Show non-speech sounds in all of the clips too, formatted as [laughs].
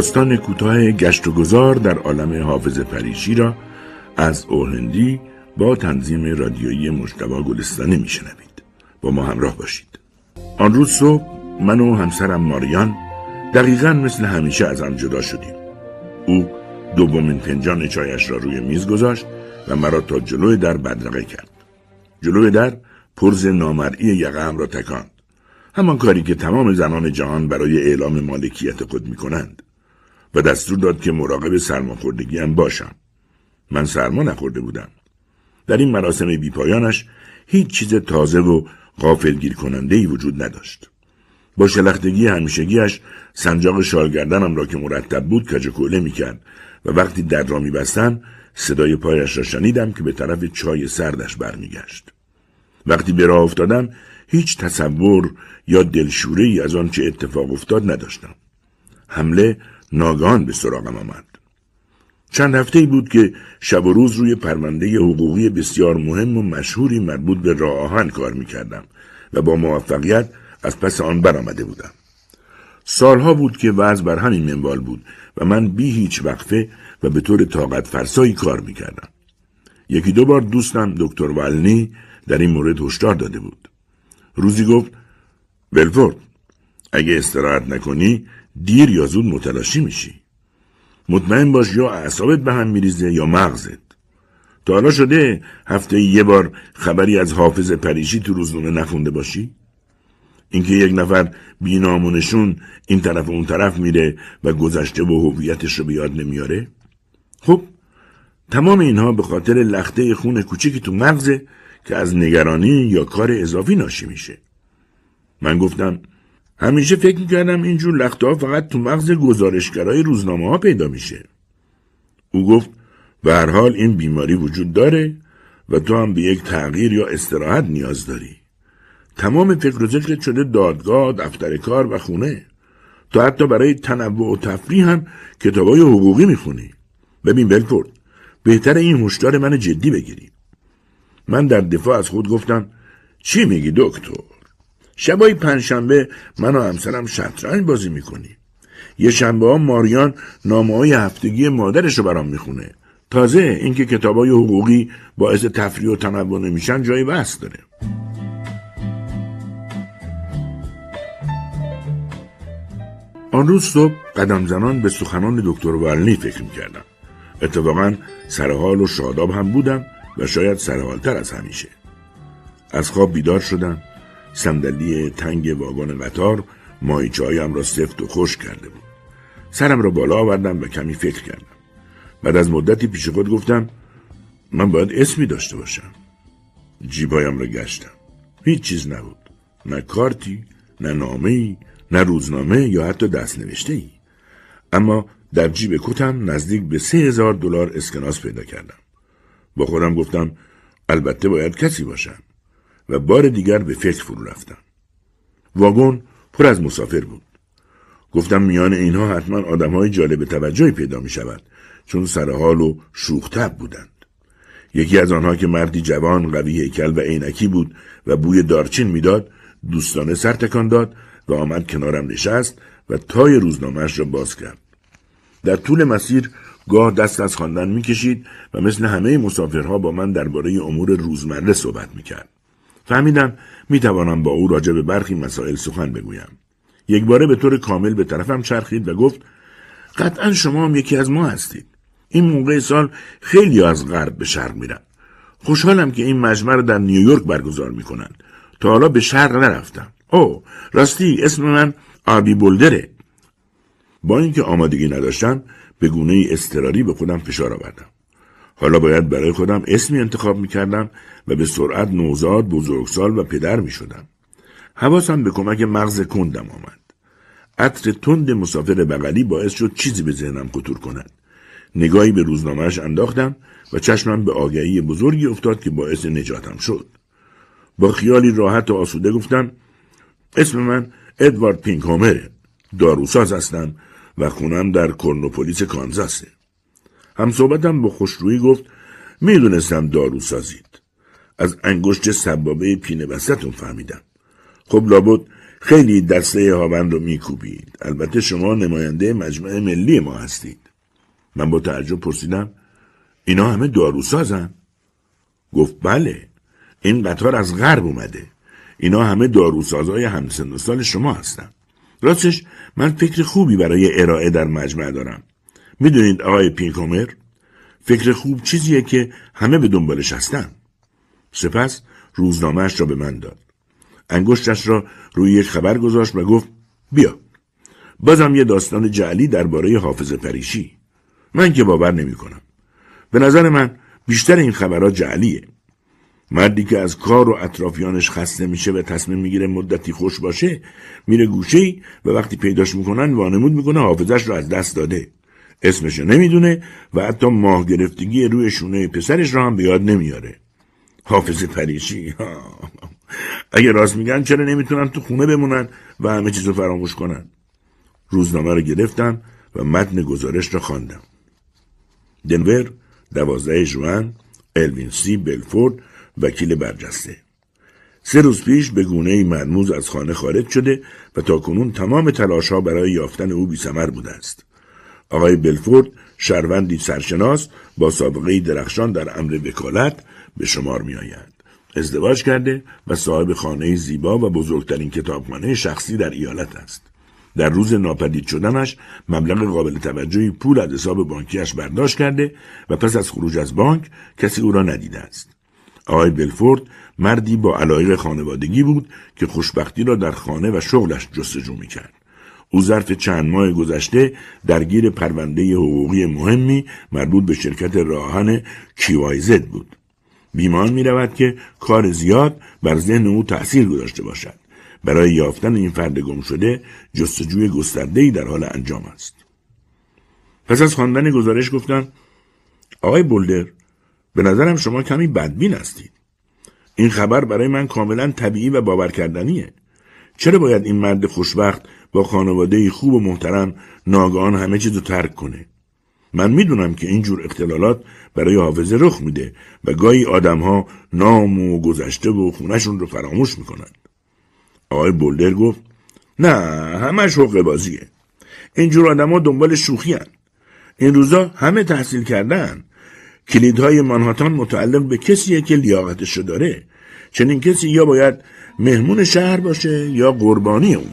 داستان کوتاه گشت و گذار در عالم حافظ پریشی را از اوهندی با تنظیم رادیویی مجتبا گلستانی میشنوید. با ما همراه باشید. آن روز صبح من و همسرم ماریان دقیقا مثل همیشه از هم جدا شدیم. او دومین فنجان چایش را روی میز گذاشت و مرا تا جلوی در بدرقه کرد. جلوی در پرز نامرئی یقم را تکاند. همان کاری که تمام زنان جهان برای اعلام مالکیت خود می کنند و دستور داد که مراقب سرماخوردگی هم باشم. من سرما نخورده بودم. در این مراسم بیپایانش هیچ چیز تازه و غافلگیر کننده ای وجود نداشت. با شلختگی همیشگیش سنجاق شالگردنم را که مرتب بود کجکوله می‌کرد و وقتی در را میبستم صدای پایش را شنیدم که به طرف چای سردش برمیگشت. وقتی به راه افتادم هیچ تصور یا دلشوره ای از آنچه اتفاق افتاد نداشتم. حمله ناگهان به سراغم آمد. چند هفته بود که شب و روز روی پرونده حقوقی بسیار مهم و مشهوری مربوط به راه آهن کار می‌کردم و با موفقیت از پس آن برآمده بودم. سالها بود که وضع بر همین منوال بود و من بی هیچ وقفه و به طور طاقت فرسایی کار می‌کردم. یکی دو بار دوستم دکتر والنی در این مورد هشدار داده بود. روزی گفت بلفورد اگه استراحت نکنی دیر یا زود متلاشی میشی مطمئن باش یا اعصابت به هم میریزه یا مغزت تا حالا شده هفته یه بار خبری از حافظ پریشی تو روزنامه نخونده باشی؟ اینکه یک نفر بینامونشون این طرف و اون طرف میره و گذشته و هویتش رو به یاد نمیاره؟ خب تمام اینها به خاطر لخته خون کوچیکی تو مغزه که از نگرانی یا کار اضافی ناشی میشه. من گفتم همیشه فکر می‌کردم اینجور لخته ها فقط تو مغز گزارشگرای روزنامه ها پیدا میشه. او گفت به هر حال این بیماری وجود داره و تو هم به یک تغییر یا استراحت نیاز داری. تمام فکر و ذکرت شده دادگاه، دفتر کار و خونه. تو حتی برای تنوع و تفریح هم کتابای حقوقی می‌خونی. ببین بلفورد بهتر این هشدار من جدی بگیری. من در دفاع از خود گفتم چی میگی دکتر؟ شبای پنجشنبه من و همسرم شطرنج بازی می‌کنیم. یه شنبه ها ماریان نامه های هفتگی مادرش رو برام می‌خونه. تازه اینکه کتابای حقوقی باعث تفریح و تنوع نمیشن جای بحث داره. آن روز صبح قدم زنان به سخنان دکتر ورلی فکر می‌کردم. اتفاقا سرحال و شاداب هم بودم و شاید سرحالتر از همیشه. از خواب بیدار شدم صندلی تنگ واگن قطار ماهیچه را سفت و خوش کرده بود. سرم را بالا آوردم و کمی فکر کردم. بعد از مدتی پیش خود گفتم من باید اسمی داشته باشم. جیبایم را گشتم. هیچ چیز نبود. نه کارتی نه نامه نه روزنامه یا حتی دست نوشته ای اما در جیب کتم نزدیک به سه هزار دلار اسکناس پیدا کردم. با خودم گفتم البته باید کسی باشم. و بار دیگر به فکر فرو رفتم. واگن پر از مسافر بود. گفتم میان اینها حتما آدم های جالب توجهی پیدا می شود چون سرحال و شوختب بودند. یکی از آنها که مردی جوان قوی هیکل و عینکی بود و بوی دارچین می‌داد دوستانه سر تکان داد و آمد کنارم نشست و تای روزنامهش را باز کرد. در طول مسیر گاه دست از خواندن می‌کشید و مثل همه مسافرها با من درباره امور روزمره صحبت می‌کرد. فهمیدم می‌توانم با او راجع به برخی مسائل سخن بگویم. یک باره به طور کامل به طرفم چرخید و گفت قطعا شما هم یکی از ما هستید. این موقع سال خیلی از غرب به شرق میرن. خوشحالم که این مجمع رو در نیویورک برگزار می‌کنند. تا حالا به شرق نرفتم. او راستی اسم من آبی بولدره. با اینکه آمادگی نداشتم به گونه استراری به خودم فشار آوردم. حالا باید برای خودم اسمی انتخاب می کردم و به سرعت نوزاد بزرگسال و پدر می شدم. حواسم به کمک مغز کندم آمد. عطر تند مسافر بغلی باعث شد چیزی به ذهنم خطور کند. نگاهی به روزنامهش انداختم و چشمم به آگهی بزرگی افتاد که باعث نجاتم شد. با خیالی راحت و آسوده گفتم اسم من ادوارد پینکومره. داروساز هستم و خونم در کرنوپولیس کانزاسه. هم صحبتم با خوشرویی گفت می‌دونستم دارو سازید. از انگشت سبابه پینه وسطتون فهمیدم. خب لابد خیلی دسته هاون رو میکوبید. البته شما نماینده مجمع ملی ما هستید. من با تعجب پرسیدم اینا همه داروسازن گفت بله این قطار از غرب اومده. اینا همه داروسازهای همسن و سال شما هستن. راستش من فکر خوبی برای ارائه در مجمع دارم. می‌دونید آقای پینکومر فکر خوب چیزیه که همه به دنبالش هستن. سپس روزنامهش را به من داد. انگشتش را روی یک خبر گذاشت و گفت بیا. بازم یه داستان جعلی درباره حافظ پریشی. من که باور نمی کنم. به نظر من بیشتر این خبرها جعلیه. مردی که از کار و اطرافیانش خسته میشه و تصمیم می‌گیره مدتی خوش باشه میره گوشه و وقتی پیداش می‌کنن وانمود می‌کنه حافظش رو از دست داده. اسمش نمی‌دونه و حتی ماه گرفتگی روی شونه پسرش را هم به یاد نمیاره. حافظ پریشی. [laughs] اگه راست میگن چرا نمی‌تونن تو خونه بمونن و همه چیز رو فراموش کنن؟ روزنامه رو گرفتم و متن گزارش را خواندم. دنور دوازده جوان الوین سی بلفورد وکیل برجسته. سه روز پیش به گونه مرموز از خانه خارج شده و تا کنون تمام تلاش ها برای یافتن او بیسمر بوده است. آقای بلفورد شهروندی سرشناس با سابقه درخشان در امر وکالت به شمار می آید. ازدواج کرده و صاحب خانه زیبا و بزرگترین کتابخانه شخصی در ایالت است. در روز ناپدید شدنش مبلغ قابل توجهی پول از حساب بانکیش برداشت کرده و پس از خروج از بانک کسی او را ندیده است. آقای بلفورد مردی با علایق خانوادگی بود که خوشبختی را در خانه و شغلش جستجو می‌کرد. او ظرف چند ماه گذشته درگیر پرونده حقوقی مهمی مربوط به شرکت راهن کیوایزد بود. بیمان می رود که کار زیاد بر ذهن او تأثیر گذاشته باشد. برای یافتن این فرد گم شده جستجوی گستردهی در حال انجام است. پس از خواندن گزارش گفتم آقای بولدر به نظرم شما کمی بدبین هستید. این خبر برای من کاملا طبیعی و باور کردنیه. چرا باید این مرد خوشبخت با خانواده خوب و محترم ناگهان همه چیز رو ترک کنه؟ من می‌دونم که این جور اختلالات برای حافظه رخ میده و گاهی آدمها نام و گذشته و خونشون رو فراموش می‌کنند. آقای بولدر گفت نه همش حقه بازیه. اینجور آدم ها دنبال شوخی هن. این روزا همه تحصیل کردن کلیدهای مانهاتان متعلق به کسیه که لیاقتش رو داره چنین کسی یا باید مهمون شهر باشه یا قربانی اون.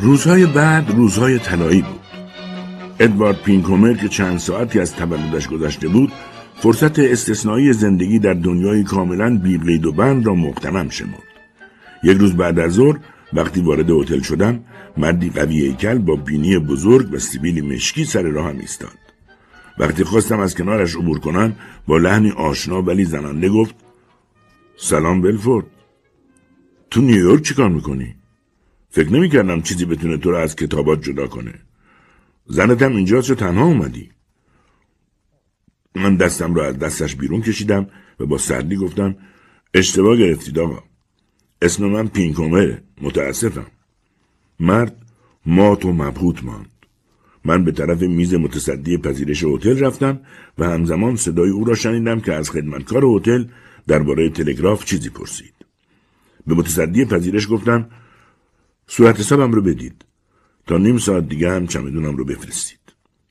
روزهای بعد روزهای طلایی بود. ادوارد پینکومر که چند ساعتی از تولدش گذشته بود فرصت استثنایی زندگی در دنیای کاملا بیقید و بند را مقتنم شمرد. یک روز بعد از ظهر وقتی وارد هتل شدم مردی قوی هیکل با بینی بزرگ و سیبیلی مشکی سر راهم ایستاد. وقتی خواستم از کنارش عبور کنم با لحنی آشنا ولی زننده گفت سلام بلفورد. تو نیویورک چیکار می‌کنی؟ فکر نمی‌کردم چیزی بتونه تو رو از کتابات جدا کنه. زنتم اینجاست و تنها اومدی. من دستم رو از دستش بیرون کشیدم و با سردی گفتم اشتباه گرفتید آقا. اسم من پینکومره متاسفم. مرد مات و مبهوت ماند. من به طرف میز متصدی پذیرش هتل رفتم و همزمان صدای او را شنیدم که از خدمتکار هتل درباره تلگراف چیزی پرسید. به متصدی پذیرش گفتم صورت حسابم رو بدید تا نیم ساعت دیگه هم چمدونم رو بفرستید.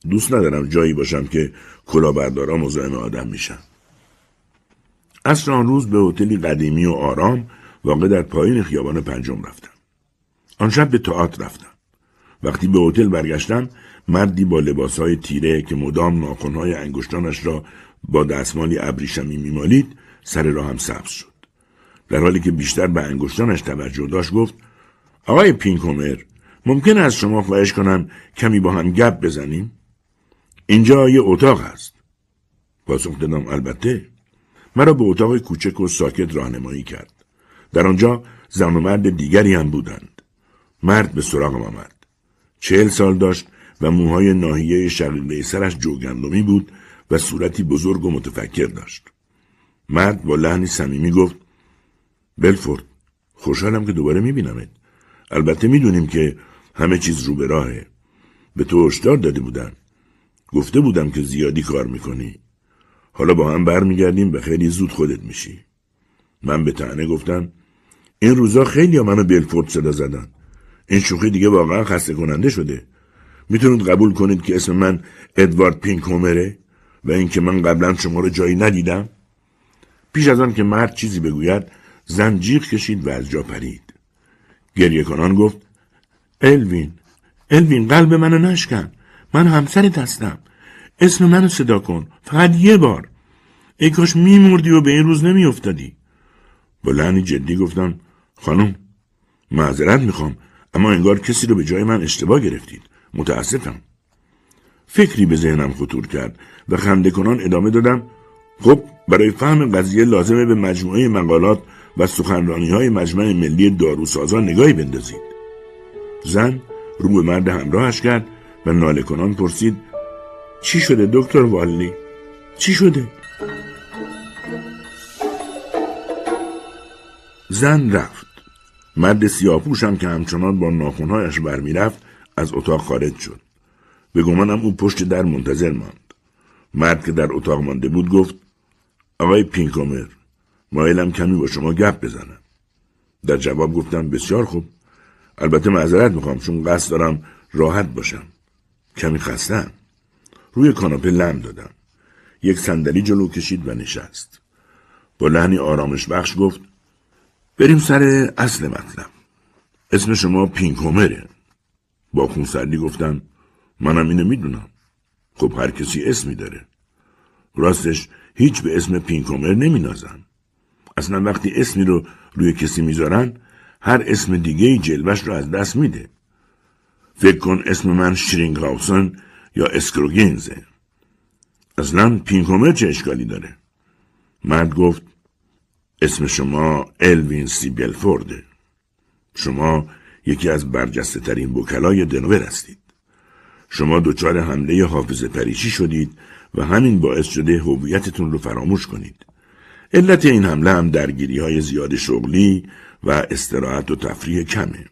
دوست ندارم جایی باشم که کلاهبردارا مزاحم آدم میشن. اصر آن روز به هتلی قدیمی و آرام واقع در پایین خیابان پنجم رفتم. آن شب به تئاتر رفتم. وقتی به هتل برگشتم مردی با لباسهای تیره که مدام ناخنهای انگشتانش را با دستمالی ابریشمی میمالید سر راه هم سبز شد. در حالی که بیشتر به انگشتانش توجه داشت گفت آقای پینکومر ممکن از شما خواهش کنم کمی با هم گپ بزنیم؟ اینجا یه اتاق هست. پاسخ دادم البته. مرا به اتاق کوچک و ساکت راهنمایی کرد. در آنجا زن و مرد دیگری هم بودند. مرد به سراغم آمد. چهل سال داشت و موهای ناحیه شقیقه سرش جوگندمی بود و صورتی بزرگ و متفکر داشت. مرد با لحنی صمیمی گفت بلفورد خوشحالم که دوباره میبینمت. البته می‌دونیم که همه چیز رو به راهه. به تو هشدار داده بودم. گفته بودم که زیادی کار می‌کنی. حالا با هم برمیگردیم به خیلی زود خودت میشی. من به تنه گفتم این روزا خیلی ها منو بلفورد صدا زدن این شوخی دیگه واقعا خسته کننده شده می‌تونید قبول کنید که اسم من ادوارد پینکومره و اینکه من قبلا شما رو جایی ندیدم پیش از آن که مرد چیزی بگوید زن جیغ کشید و از جا پرید. گریه کنان گفت الوین الوین قلب منو نشکن. من همسرت هستم. اسم منو صدا کن. فقط یه بار. ای کاش میمردی و به این روز نمیافتادی. با لحنی جدی گفتم خانم معذرت می‌خوام اما انگار کسی رو به جای من اشتباه گرفتید. متاسفم. فکری به ذهنم خطور کرد و خنده کنان ادامه دادم خب برای فهم قضیه لازمه به مجموعه مقالات و سخنرانی های مجمع ملی داروسازان نگاهی بندازید زن رو به مرد همراهش کرد و ناله کنان پرسید چی شده دکتر والی؟ چی شده؟ زن رفت مرد سیاپوشم که همچنان با ناخونهایش برمیرفت از اتاق خارج شد به گمانم او پشت در منتظر ماند مرد که در اتاق مانده بود گفت آقای پینکومر مایلم کمی با شما گپ بزنم. در جواب گفتم بسیار خوب. البته معذرت می‌خوام چون قصد دارم راحت باشم. کمی خستم. روی کاناپه لم دادم. یک صندلی جلو کشید و نشست. با لحنی آرامش بخش گفت بریم سر اصل مطلب. اسم شما پینکومره. با خونسردی گفتم منم اینو می‌دونم. خب هر کسی اسمی داره. راستش هیچ به اسم پینکومر نمینازن. اصلا وقتی اسمی رو روی کسی می‌ذارن هر اسم دیگه جلوش رو از دست میده. فکر کن اسم من شرینگهاوسن یا اسکروگینزه. اصلا پینکومر چه اشکالی داره؟ مرد گفت اسم شما الوین سی بلفورده. شما یکی از برجسته ترین بکلای دنور هستید. شما دچار حمله حافظ پریشی شدید و همین باعث شده هویتتون رو فراموش کنید. علت این حمله هم درگیری های زیاد شغلی و استراحت و تفریح کمه.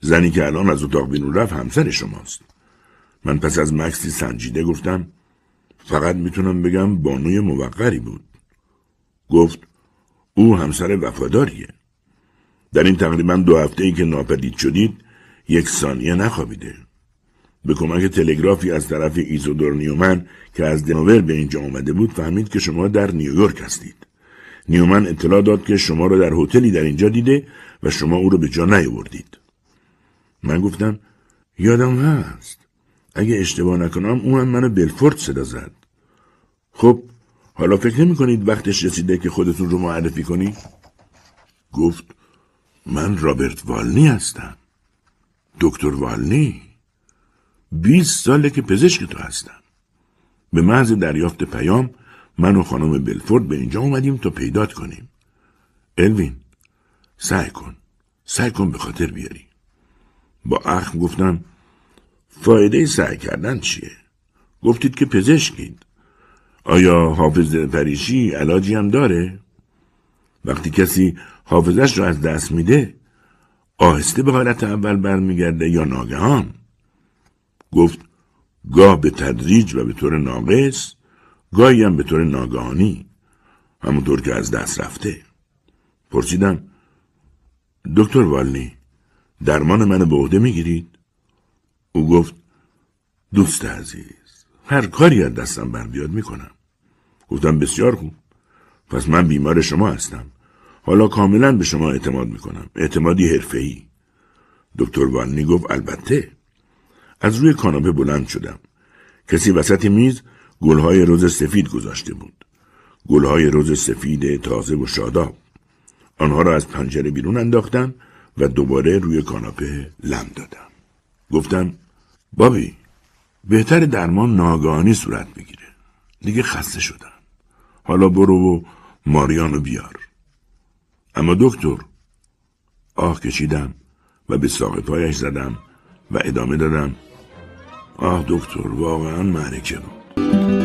زنی که الان از اتاق بیرون رفت همسر شماست. من پس از مکسی سنجیده گفتم فقط می‌تونم بگم بانوی موقری بود. گفت او همسر وفاداریه. در این تقریبا دو هفته ای که ناپدید شدید یک ثانیه نخوابیده. به کمک تلگرافی از طرف ایزودور نیومن که از دنوور به اینجا آمده بود فهمید که شما در نیویورک هستید. نیومن اطلاع داد که شما را در هتلی در اینجا دیده و شما او را به جا نیاوردید. من گفتم یادم هست. اگه اشتباه نکنم او هم منو بلفورد صدا زد. خب حالا فکر نمی کنید وقتش رسیده که خودتون رو معرفی کنی؟ گفت من رابرت والنی هستم. دکتر والنی. بیست ساله که پزشک تو هستم. به محض دریافت پیام من و خانم بلفورد به اینجا اومدیم تا پیدات کنیم. الوین سعی کن. سعی کن به خاطر بیاری. با اخم گفتم فایده سعی کردن چیه؟ گفتید که پزشکید. آیا حافظ پریشی علاجی هم داره؟ وقتی کسی حافظش رو از دست میده آهسته به حالت اول برمیگرده یا ناگهان؟ گفت گاه به تدریج و به طور ناقص گاهی هم به طور ناگهانی همونطور که از دست رفته. پرسیدم دکتر والنی درمان منو به عهده می‌گیرید؟ او گفت دوست عزیز هر کاری از دستم بر بیاد می‌کنم. گفتم بسیار خوب. پس من بیمار شما هستم. حالا کاملا به شما اعتماد می‌کنم. اعتمادی حرفه‌ای. دکتر والنی گفت البته. از روی کاناپه بلند شدم. کسی وسط میز گلهای روز سفید گذاشته بود. گلهای روز سفید تازه و شاداب. آنها را از پنجره بیرون انداختم و دوباره روی کاناپه لم دادم. گفتم بابی بهتر درمان ناگهانی صورت بگیره. دیگه خسته شدم. حالا برو و ماریانو بیار. اما دکتر آه کشیدم و به ساق پایش زدم و ادامه دادم. آه دکتر واقعا معرکه بود.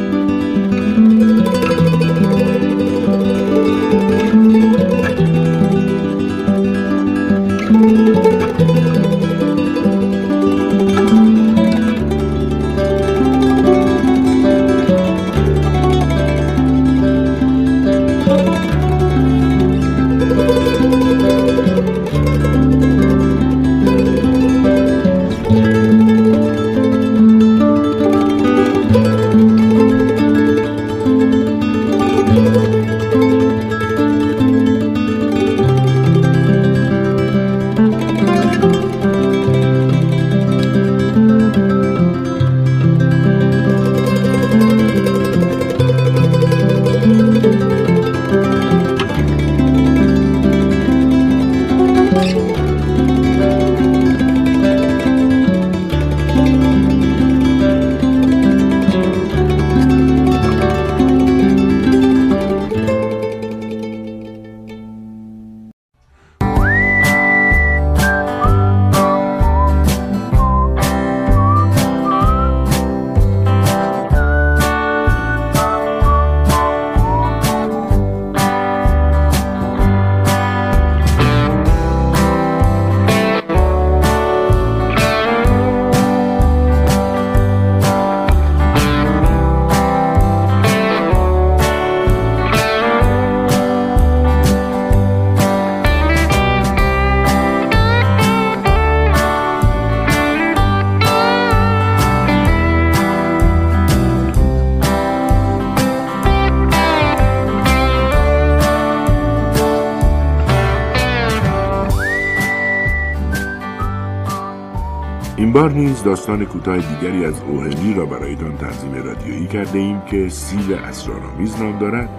این بار نیز داستان کوتاه دیگری از اوهنی را برایتان تنظیم رادیویی کرده ایم که سیل اسرارآمیز نام دارد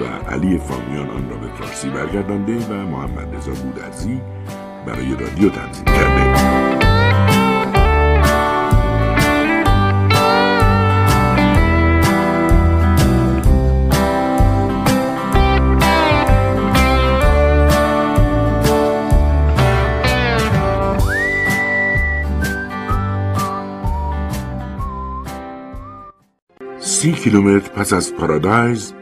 و علی فامیان آن را به فارسی برگردانده و محمد رضا بودرزی برای رادیو تنظیم کرده. سی کیلومتر پس از پارادایز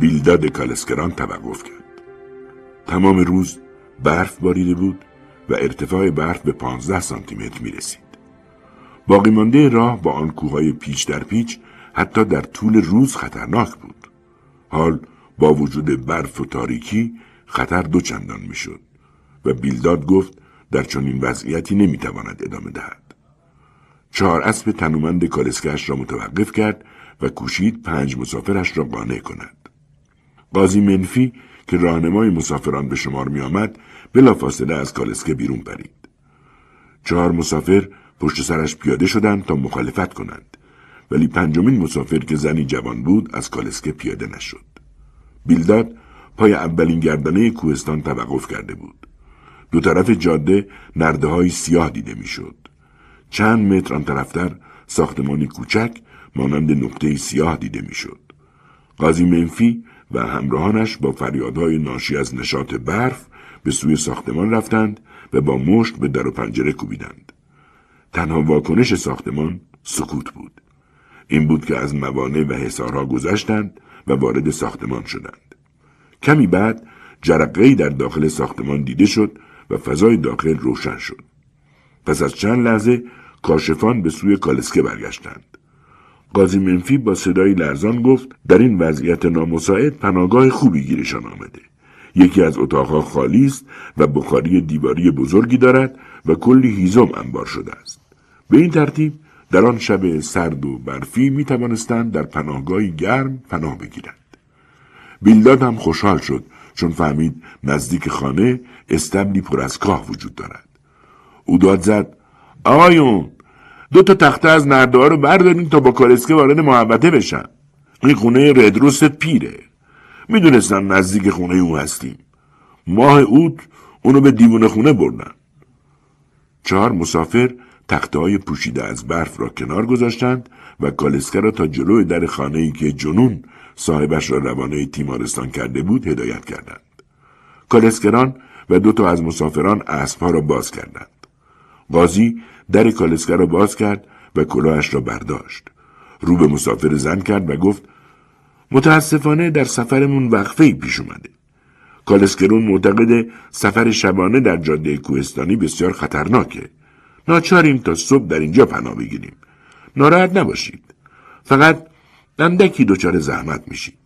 بیلداد کالسکران توقف کرد. تمام روز برف باریده بود و ارتفاع برف به 15 سانتی متر می رسید. باقی مانده راه با آن کوههای پیچ در پیچ حتی در طول روز خطرناک بود. حال با وجود برف و تاریکی خطر دو چندان می شد و بیلداد گفت در چنین وضعیتی نمی تواند ادامه دهد. چهار اسب تنومند کالسکش را متوقف کرد و کوشید پنج مسافرش را قانع کند. قاضی منفی که راهنمای مسافران به شمار می آمد بلافاصله از کالسکه بیرون پرید. چهار مسافر پشت سرش پیاده شدند تا مخالفت کنند ولی پنجمین مسافر که زنی جوان بود از کالسکه پیاده نشد. بیلداد پای اولین گردنه کوهستان توقف کرده بود. دو طرف جاده نرده های سیاه دیده می‌شد. چند متر آن طرفتر ساختمانی کوچک مانند نقطه سیاه دیده می‌شد. قاضی منفی و همراهانش با فریادهای ناشی از نشاط برف به سوی ساختمان رفتند و با مشت به در و پنجره کوبیدند. تنها واکنش ساختمان سکوت بود. این بود که از موانع و حسارها گذشتند و وارد ساختمان شدند. کمی بعد جرقهای در داخل ساختمان دیده شد و فضای داخل روشن شد. پس از چند لحظه کاشفان به سوی کالسکه برگشتند. قاضی منفی با صدای لرزان گفت در این وضعیت نامساعد پناهگاه خوبی گیرشان آمده. یکی از اتاقها خالی است و بخاری دیواری بزرگی دارد و کلی هیزم انبار شده است. به این ترتیب در آن شب سرد و برفی می توانستند در پناهگاهی گرم پناه بگیرند. بیلداد هم خوشحال شد چون فهمید نزدیک خانه استبلی پر از کاه وجود دارد. او داد زد آقایون دو تا تخته از نرده ها رو بردارین تا با کالسکه وارد محبته بشن این خونه ردروست پیره می‌دونستم نزدیک خونه او هستیم ماه اوت اونو به دیوونه خونه بردن چهار مسافر تخته های پوشیده از برف را کنار گذاشتند و کالسکه را تا جلوی در خانه ای که جنون صاحبش را روانه تیمارستان کرده بود هدایت کردند. کالسکران و دو تا از مسافران اسبها را باز کردند. قاضی در کالسکه را باز کرد و کلاهش را برداشت. رو به مسافر زن کرد و گفت متاسفانه در سفرمون وقفه پیش اومده. کالسکرون معتقد سفر شبانه در جاده کوهستانی بسیار خطرناکه. ناچاریم تا صبح در اینجا پناه بگیریم. ناراحت نباشید. فقط اندکی دچار زحمت میشید.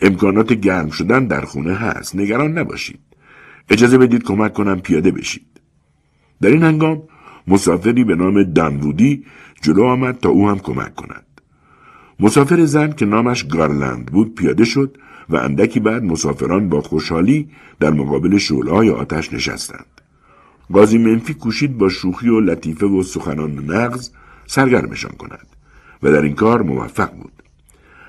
امکانات گرم شدن در خونه هست. نگران نباشید. اجازه بدید کمک کنم پیاده بشید. در این هنگام مسافری به نام دنوودی جلو آمد تا او هم کمک کند. مسافر زن که نامش گارلند بود پیاده شد و اندکی بعد مسافران با خوشحالی در مقابل شعله‌های آتش نشستند. قاضی منفی کوشید با شوخی و لطیفه و سخنان نغز سرگرمشان کند و در این کار موفق بود.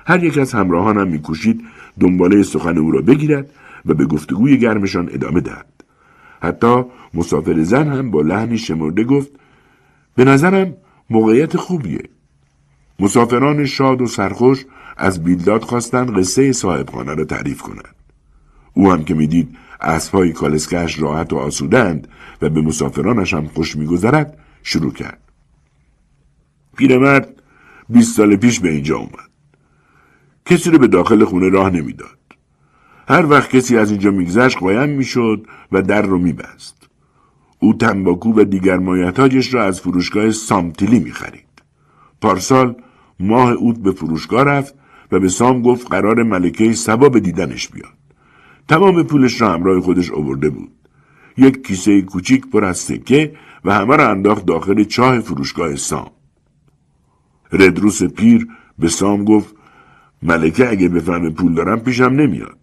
هر یک از همراهانم میکوشید دنباله سخن او را بگیرد و به گفتگوی گرمشان ادامه دهد. حتی مسافر زن هم با لحنی شمرده گفت به نظرم موقعیت خوبیه. مسافران شاد و سرخوش از بیلداد خواستن قصه صاحبخانه را تعریف کنند. او هم که می‌دید اسبهای کالسکش راحت و آسودند و به مسافرانش هم خوش میگذرد شروع کرد. پیرمرد بیست سال پیش به اینجا اومد. کسی رو به داخل خونه راه نمی‌داد. هر وقت کسی از اینجا میگذشت قایم می‌شد و در رو میبست. او تنباکو و دیگر مایتاجش را از فروشگاه سامتیلی می‌خرید. پارسال ماه اوت به فروشگاه رفت و به سام گفت قرار ملکه سبا به دیدنش بیاد. تمام پولش را همراه خودش آورده بود. یک کیسه کوچیک پر از سکه و همه را انداخت داخل چاه فروشگاه سام. ردروس پیر به سام گفت ملکه اگه بفهمه پول دارم پیشم نمیاد.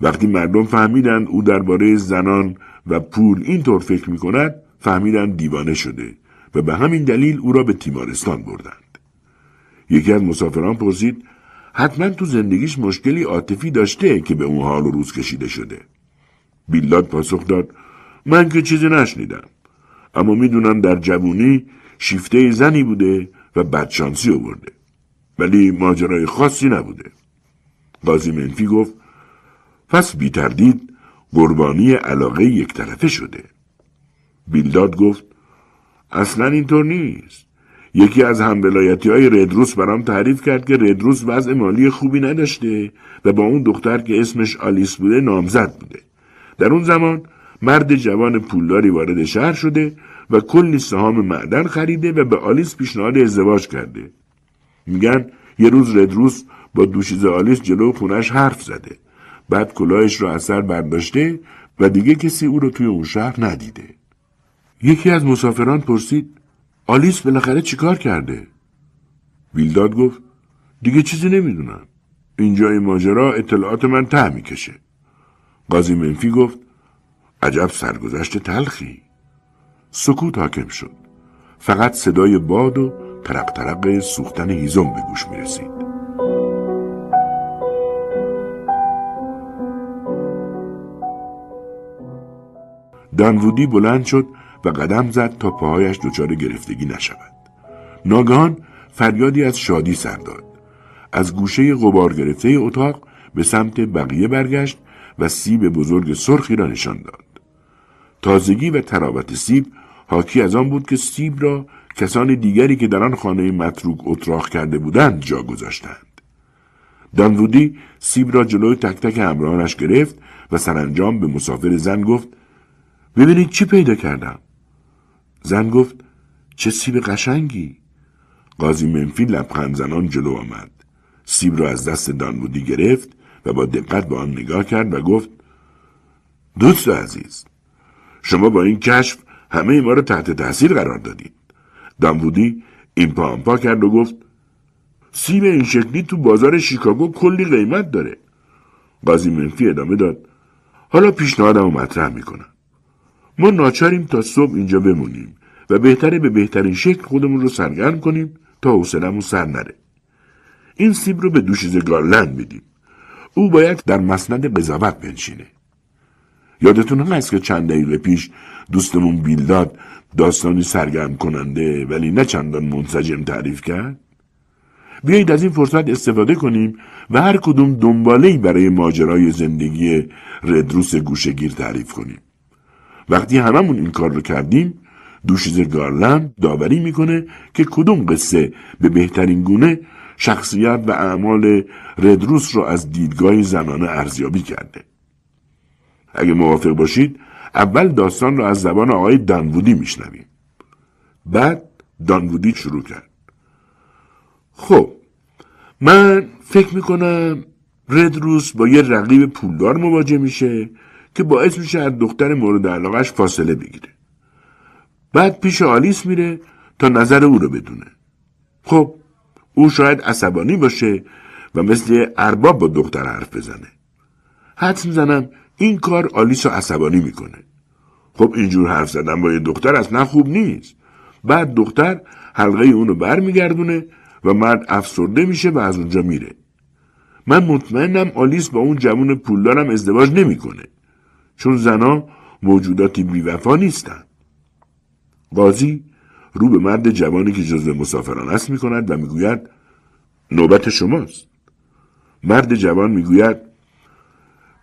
وقتی مردم فهمیدند او درباره زنان و پول اینطور فکر می کند فهمیدند دیوانه شده و به همین دلیل او را به تیمارستان بردند. یکی از مسافران پرسید حتما تو زندگیش مشکلی عاطفی داشته که به اون حال روز کشیده شده. بیلاد پاسخ داد من که چیزی نشنیدم. اما می‌دونم در جوونی شیفته زنی بوده و بدشانسی آورده. ولی ماجرای خاصی نبوده. قاضی منفی گفت پس بی تردید قربانی علاقه یک طرفه شده. بیلداد گفت اصلا اینطور نیست. یکی از همبلایتی های ردروس برام تعریف کرد که ردروس وضع مالی خوبی نداشته و با اون دختر که اسمش آلیس بوده نامزد بوده. در اون زمان مرد جوان پولداری وارد شهر شده و کلی سهام معدن خریده و به آلیس پیشنهاد ازدواج کرده. میگن یه روز ردروس با دوشیزه آلیس جلو خونش حرف زده. بعد کلاهش را از سر برداشته و دیگه کسی او رو توی اون شهر ندیده. یکی از مسافران پرسید آلیس بالاخره چیکار کرده؟ ویلداد گفت دیگه چیزی نمی‌دونم. اینجای ماجرا اطلاعات من ته می‌کشه. قاضی منفی گفت عجب سرگذشت تلخی. سکوت حاکم شد. فقط صدای باد و ترق ترق سوختن هیزم به گوش می دانوودی بلند شد و قدم زد تا پاهایش دچار گرفتگی نشود. ناگهان فریادی از شادی سر داد. از گوشه غبار گرفته اتاق به سمت بقیه برگشت و سیب بزرگ سرخی را نشان داد. تازگی و تراوت سیب حاکی از آن بود که سیب را کسان دیگری که در آن خانه متروک اتراق کرده بودند جا گذاشتند. دانوودی سیب را جلوی تک تک همراهانش گرفت و سرانجام به مسافر زن گفت ببینید چی پیدا کردم. زن گفت چه سیب قشنگی. قاضی منفی لبخند زنان جلو آمد. سیب را از دست دانوودی گرفت و با دقت به آن نگاه کرد و گفت دوست عزیز شما با این کشف همه ما را تحت تاثیر قرار دادید. دانوودی این پا پا کرد و گفت سیب این شکلی تو بازار شیکاگو کلی قیمت داره. قاضی منفی ادامه داد حالا پیشنهادم مطرح می‌کنم. ما ناچاریم تا صبح اینجا بمونیم و بهتره به بهترین شکل خودمون رو سرگرم کنیم تا حوصلمون سر نره. این سیب رو به دوشیز گارلند میدیم. او باید در مسند قضاوت بنشینه. یادتون هست که چند دقیقه پیش دوستمون بیلداد داستانی سرگرم کننده ولی نه چندان منسجم تعریف کرد؟ بیایید از این فرصت استفاده کنیم و هر کدوم دنبالهی برای ماجرای زندگی ردروس گوشگیر تعریف کنیم. وقتی هممون این کار رو کردیم دوشیز گارلند داوری می‌کنه که کدوم قصه به بهترین گونه شخصیت و اعمال ردروس رو از دیدگاه زنانه ارزیابی کرده. اگه موافق باشید اول داستان رو از زبان آقای دانوودی میشنویم. بعد دانوودی شروع کرد. خب من فکر می‌کنم ردروس با یه رقیب پولدار مواجه میشه که باعث میشه از دختر مورد علاقش فاصله بگیره. بعد پیش آلیس میره تا نظر او رو بدونه. خب او شاید عصبانی باشه و مثل ارباب با دختر حرف بزنه. حدس می‌زنم این کار آلیس رو عصبانی می‌کنه. خب اینجور حرف زدن با یه دختر اصلا خوب نیست. بعد دختر حلقه اونو برمیگردونه و مرد افسرده میشه و از اونجا میره. من مطمئنم آلیس با اون جوون پولدارم ازدواج نمی‌کنه. چون زنا موجوداتی بیوفا نیستند. قاضی رو به مرد جوانی که جزو مسافران است می کند و می‌گوید نوبت شماست. مرد جوان می‌گوید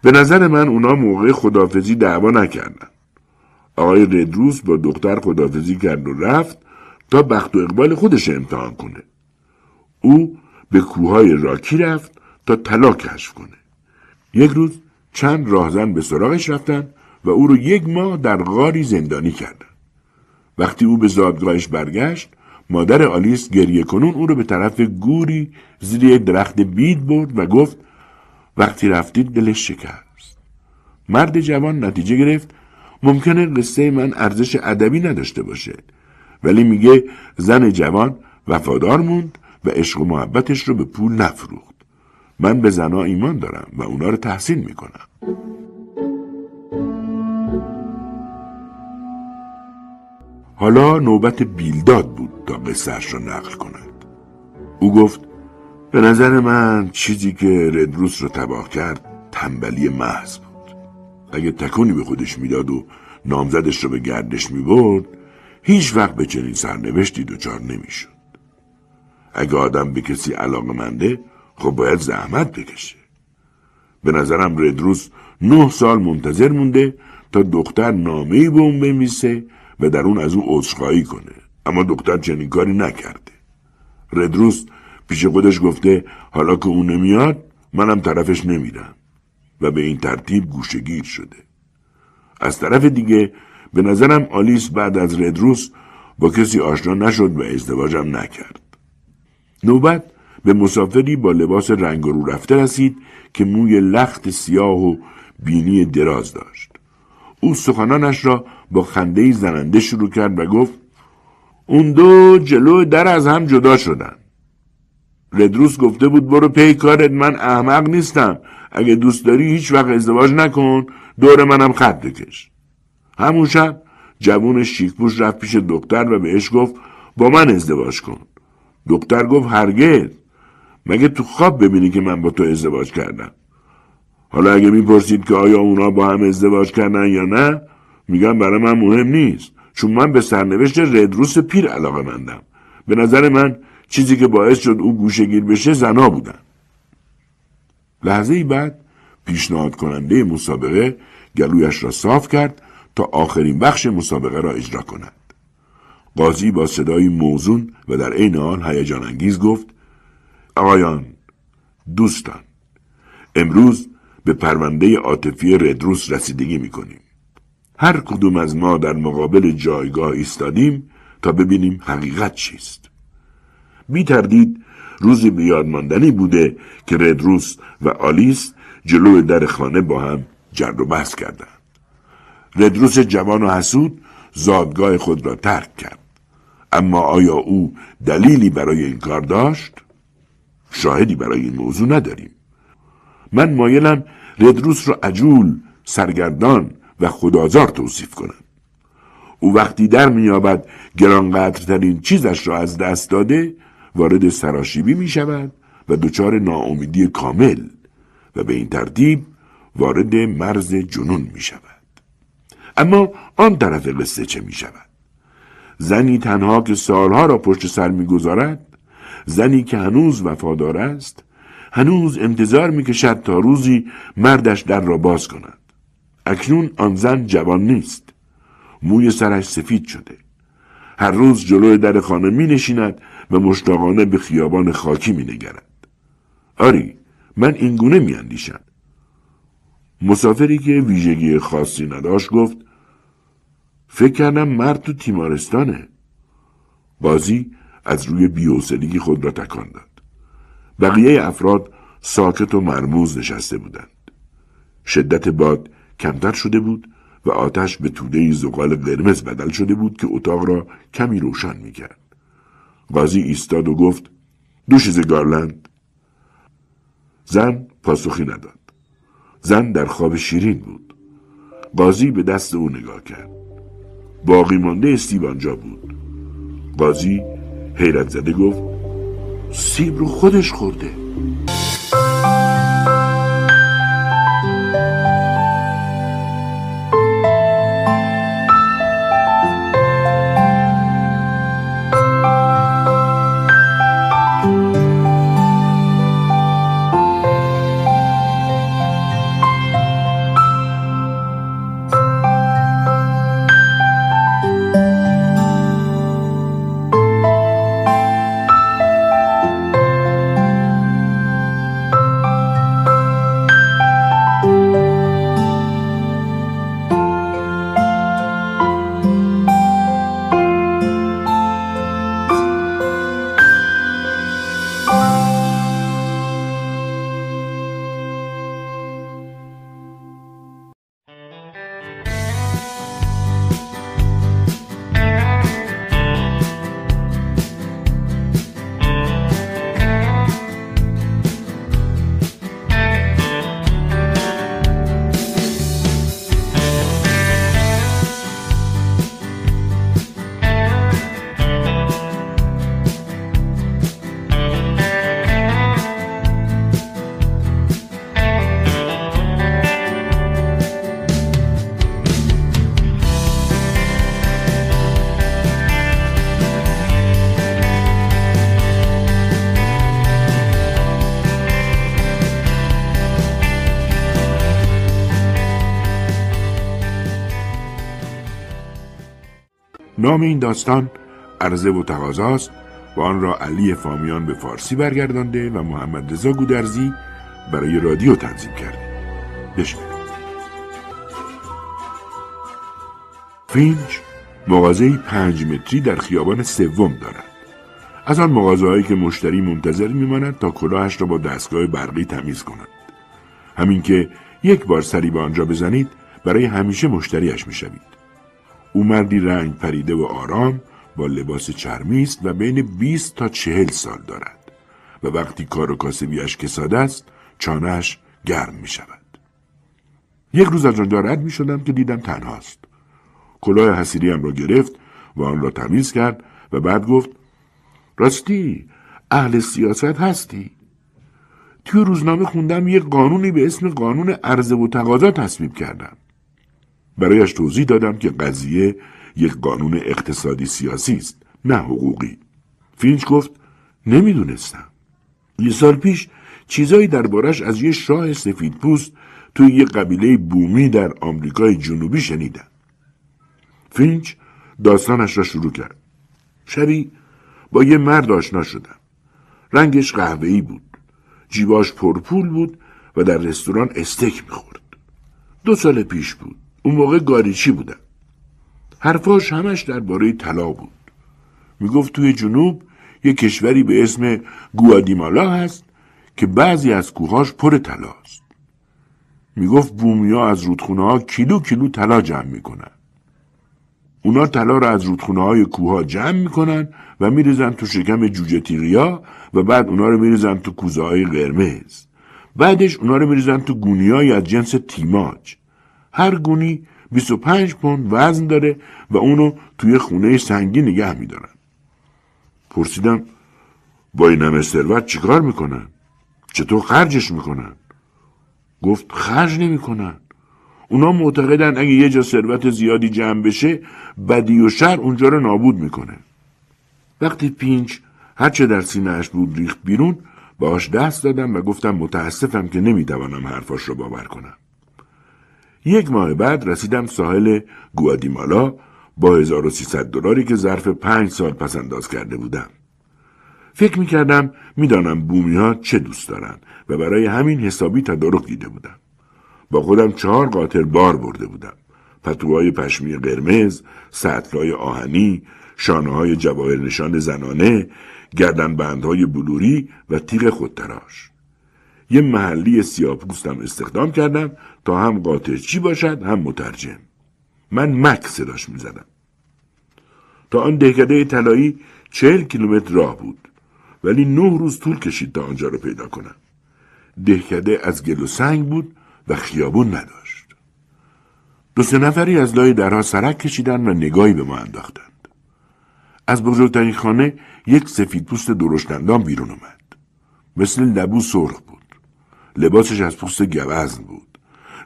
به نظر من اونا موقع خدافزی دعوا نکردن آقای ردروس با دختر خدافزی کرد و رفت تا بخت و اقبال خودش امتحان کنه. او به کوههای راکی رفت تا طلا کشف کنه. یک روز چند راهزن به سراغش رفتن و او رو یک ماه در غاری زندانی کردن وقتی او به زادگاهش برگشت مادر آلیس گریه کنون او رو به طرف گوری زیر یک درخت بید برد و گفت وقتی رفتید دلش شکست. مرد جوان نتیجه گرفت ممکنه قصه من ارزش ادبی نداشته باشه ولی میگه زن جوان وفادار موند و عشق و محبتش رو به پول نفروخت. من به زنها ایمان دارم و اونا رو تحسین می‌کنم. حالا نوبت بیلداد بود تا قصهش را نقل کند. او گفت به نظر من چیزی که ردروس رو تباه کرد تنبلی محض بود. اگه تکونی به خودش می‌داد و نامزدش رو به گردش می‌برد هیچ وقت به چنین سرنوشتی دچار نمی‌شد. اگه آدم به کسی علاقه منده خب باید زحمت بکشه. به نظرم ردروس نه سال منتظر مونده تا دختر نامه به اون بنویسه و در اون از او عذرخواهی کنه. اما دختر چنین کاری نکرده. ردروس پیش خودش گفته حالا که اون نمیاد منم طرفش نمیرم. و به این ترتیب گوشگیر شده. از طرف دیگه به نظرم آلیس بعد از ردروس با کسی آشنا نشد و ازدواجم نکرد. نوبت به مسافری با لباس رنگ رو رفته رسید که موی لخت سیاه و بینی دراز داشت. او سخنانش را با خنده زننده شروع کرد و گفت اون دو جلو در از هم جدا شدن. ردروس گفته بود برو پی کارت من احمق نیستم. اگه دوست داری هیچ وقت ازدواج نکن دور منم خط بکش. همون شب جوون شیکپوش رفت پیش دکتر و بهش گفت با من ازدواج کن. دکتر گفت هرگز. مگه تو خواب ببینی که من با تو ازدواج کردم؟ حالا اگه می‌پرسید که آیا اونا با هم ازدواج کردن یا نه میگم برای من مهم نیست. چون من به سرنوشت ردروس پیر علاقه مندم. به نظر من چیزی که باعث شد او گوشگیر بشه زنا بودن. لحظه ای بعد پیشنهاد کننده مسابقه گلویش را صاف کرد تا آخرین بخش مسابقه را اجرا کند. قاضی با صدایی موزون و در عین حال هیجان انگیز گفت آقایان دوستان امروز به پرونده عاطفی ردروس رسیدگی می‌کنیم. هر کدوم از ما در مقابل جایگاه ایستادیم تا ببینیم حقیقت چیست. بی تردید روزی بیادماندنی بوده که ردروس و آلیس جلو در خانه با هم جر و بحث کردند. ردروس جوان و حسود زادگاه خود را ترک کرد. اما آیا او دلیلی برای این کار داشت؟ شاهدی برای این موضوع نداریم من مایلم ردروس را عجول، سرگردان و خدازار توصیف کنم او وقتی در میابد گرانقدرترین چیزش را از دست داده وارد سراشیبی می شود و دچار ناامیدی کامل و به این ترتیب وارد مرز جنون می شود. اما آن طرف قصه چه می شود؟ زنی تنها که سالها را پشت سر می‌گذارد زنی که هنوز وفادار است هنوز انتظار می‌کشد تا روزی مردش در را باز کند اکنون آن زن جوان نیست موی سرش سفید شده هر روز جلوی در خانه می نشیند و مشتاقانه به خیابان خاکی می نگرد. آری من اینگونه می اندیشم. مسافری که ویژگی خاصی نداشت گفت فکر کردم مرد تو تیمارستانه. بازی از روی بیوسدگی خود را تکان داد. بقیه افراد ساکت و مرموز نشسته بودند. شدت باد کمتر شده بود و آتش به توده زغال قرمز بدل شده بود که اتاق را کمی روشن می کرد. قاضی ایستاد و گفت دوشیز گارلند زن پاسخی نداد. زن در خواب شیرین بود. قاضی به دست او نگاه کرد. باقی مانده استیو آنجا بود. قاضی حیرت زده گفت سیب رو خودش خورده. نام این داستان عرضه و تقاضاست و آن را علی فامیان به فارسی برگردانده و محمد رضا گودرزی برای رادیو تنظیم کرده. بشنوید. فینچ مغازه پنج متری در خیابان سوم دارد. از آن مغازه که مشتری منتظر میماند تا کلاهش را با دستگاه برقی تمیز کند. همین که یک بار سری به آنجا بزنید برای همیشه مشتریش می‌شوید. او مردی رنگ پریده و آرام با لباس چرمی است و بین 20 تا چهل سال دارد و وقتی کار و کاسبیش کساده است چانهش گرم می شود. یک روز از آنجا رد می شدم که دیدم تنهاست. کلاه حسیریم را گرفت و آن را تمیز کرد و بعد گفت راستی اهل سیاست هستی؟ توی روزنامه خوندم یک قانونی به اسم قانون عرضه و تقاضا تصویب کردن. برایش توضیح دادم که قضیه یک قانون اقتصادی سیاسی است نه حقوقی. فینچ گفت نمی‌دونستم. یه سال پیش چیزایی دربارش از یه شاه سفید پوست توی یه قبیله بومی در آمریکای جنوبی شنیدم. فینچ داستانش را شروع کرد. شبی با یه مرد آشنا شدم. رنگش قهوه‌ای بود. جیباش پرپول بود و در رستوران استیک می‌خورد. دو سال پیش بود. اون موقع گاریچی بودم. حرفاش همش درباره طلا بود. می‌گفت توی جنوب یه کشوری به اسم گوادیمالا هست که بعضی از کوهاش پر طلاست. می‌گفت بومیا از رودخونه ها کیلو کیلو طلا جمع می‌کنن. اونا طلا را از رودخونه های کوه جمع می‌کنن و میریزن تو شکم جوجه تیغیا و بعد اونا رو میریزن تو کوزه های قرمز. بعدش اونا رو میریزن تو گونی از جنس تیماج. هر گونی 25 پوند وزن داره و اونو توی خونه سنگی نگه میدارن. پرسیدم با این همه ثروت چیکار می‌کنن؟ چطور خرجش می‌کنن؟ گفت خرج نمی‌کنن. اونا معتقدن اگه یه جا ثروت زیادی جمع بشه بدی و شر اونجا رو نابود می‌کنه. وقتی پینچ هرچه در سینهاش بود ریخت بیرون باش دست دادم و گفتم متاسفم که نمی‌توانم حرفاش رو باور کنم. یک ماه بعد رسیدم ساحل گوادیمالا با 1300 دلاری که ظرف پنج سال پس انداز کرده بودم. فکر می‌کردم می‌دانم بومی ها چه دوست دارن و برای همین حسابی تدارک دیده بودم. با خودم چهار قاطر بار برده بودم. پتوهای پشمی قرمز، سطلای آهنی، شانه های جواهر نشان زنانه، گردن بندهای بلوری و تیغ خودتراش. یه محلی سیاپوستم استخدام کردم تا هم قاطرچی باشد هم مترجم. من مک صداش می‌زدم. تا آن دهکده طلایی چهل کیلومتر راه بود ولی نه روز طول کشید تا آنجا رو پیدا کنم. دهکده از گل و سنگ بود و خیابون نداشت. دو سه نفری از لای درها سرک کشیدن و نگاهی به ما انداختند. از بزرگترین خانه یک سفید پوست درشتندان بیرون اومد. مثل لبو سرخ بود. لباسش از پوست گوزن بود.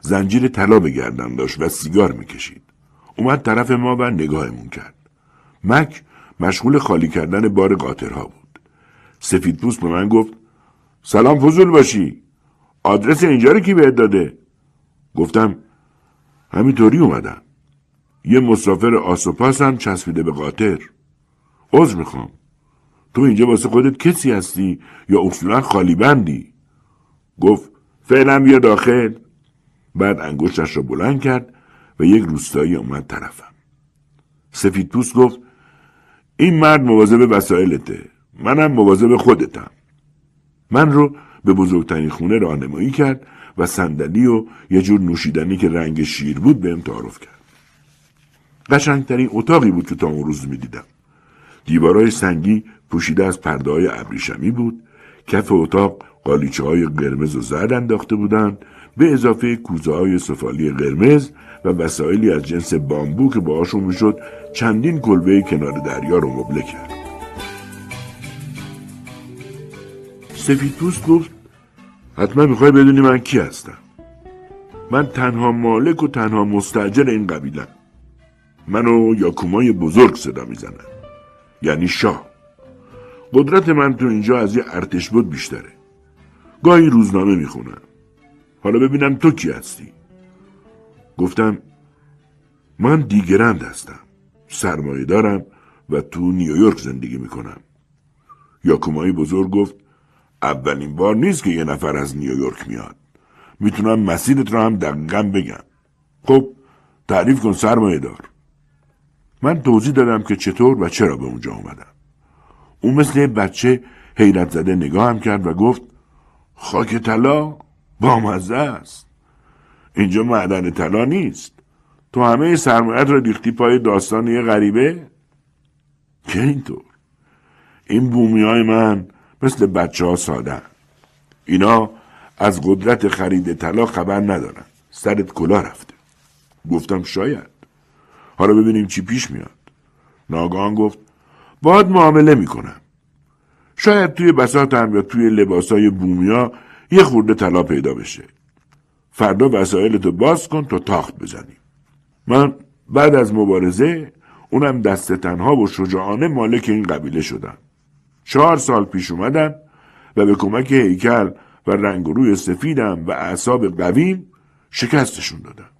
زنجیر طلا به گردن داشت و سیگار می‌کشید. اومد طرف ما و نگاهمون کرد. مک مشغول خالی کردن بار قاطرها بود. سفید پوست به من گفت سلام فضول باشی. آدرس اینجا رو کی بهت داده؟ گفتم همینطوری اومدم. یه مسافر آسوپاس هم چسبیده به قاطر. عذر می‌خوام. تو اینجا واسه خودت کسی هستی یا اصولا خالی بندی؟ گفت فعلا بیا داخل. بعد انگشتش را بلند کرد و یک روستایی اومد طرفم. سفید پوست گفت این مرد مواظب وسایلته. منم مواظب خودتم. من رو به بزرگترین خونه راهنمایی کرد و صندلی و یه جور نوشیدنی که رنگ شیر بود بهم تعارف کرد. قشنگترین اتاقی بود که تا اون روز می‌دیدم. دیوارای سنگی پوشیده از پرده ابریشمی بود. کف اتاق قالیچه های قرمز و زرد انداخته بودند به اضافه کوزه های سفالی قرمز و وسایلی از جنس بامبو که باهاشون می‌شد چندین کلبه کنار دریا رو مبله کرد. سفیدپوست گفت حتما می‌خوای بدونی من کی هستم. من تنها مالک و تنها مستجر این قبیلم. منو یاکومای بزرگ صدا می‌زنن. یعنی شاه. قدرت من تو اینجا از یه ارتش بود بیشتره. گاهی روزنامه می‌خونم. حالا ببینم تو کی هستی؟ گفتم من دیگرند هستم. سرمایه دارم و تو نیویورک زندگی می‌کنم. یاکومای بزرگ گفت اولین بار نیست که یه نفر از نیویورک میاد. می‌تونم مسیرت را هم دقیقا بگم. خب تعریف کن سرمایه دار. من توضیح دادم که چطور و چرا به اونجا اومدم. اون مثل بچه حیرت زده نگاه هم کرد و گفت خاک طلا بامزه است. اینجا معدن طلا نیست. تو همه سرمایت را ریختی پای داستان یه غریبه؟ که اینطور؟ این بومی های من مثل بچه ها ساده اینا از قدرت خرید طلا خبر ندارن. سرت کلا رفته. گفتم شاید. حالا ببینیم چی پیش میاد. ناگان گفت باید معامله می‌کنم. شاید توی بساتم یا توی لباسای بومیا یه خورده طلا پیدا بشه. فردا وسایلتو باز کن تا تاخت بزنیم من بعد از مبارزه اونم دست تنها و شجاعانه مالک این قبیله شدم. چهار سال پیش اومدم و به کمک هیکل و رنگ روی سفیدم و اعصاب قویم شکستشون دادم.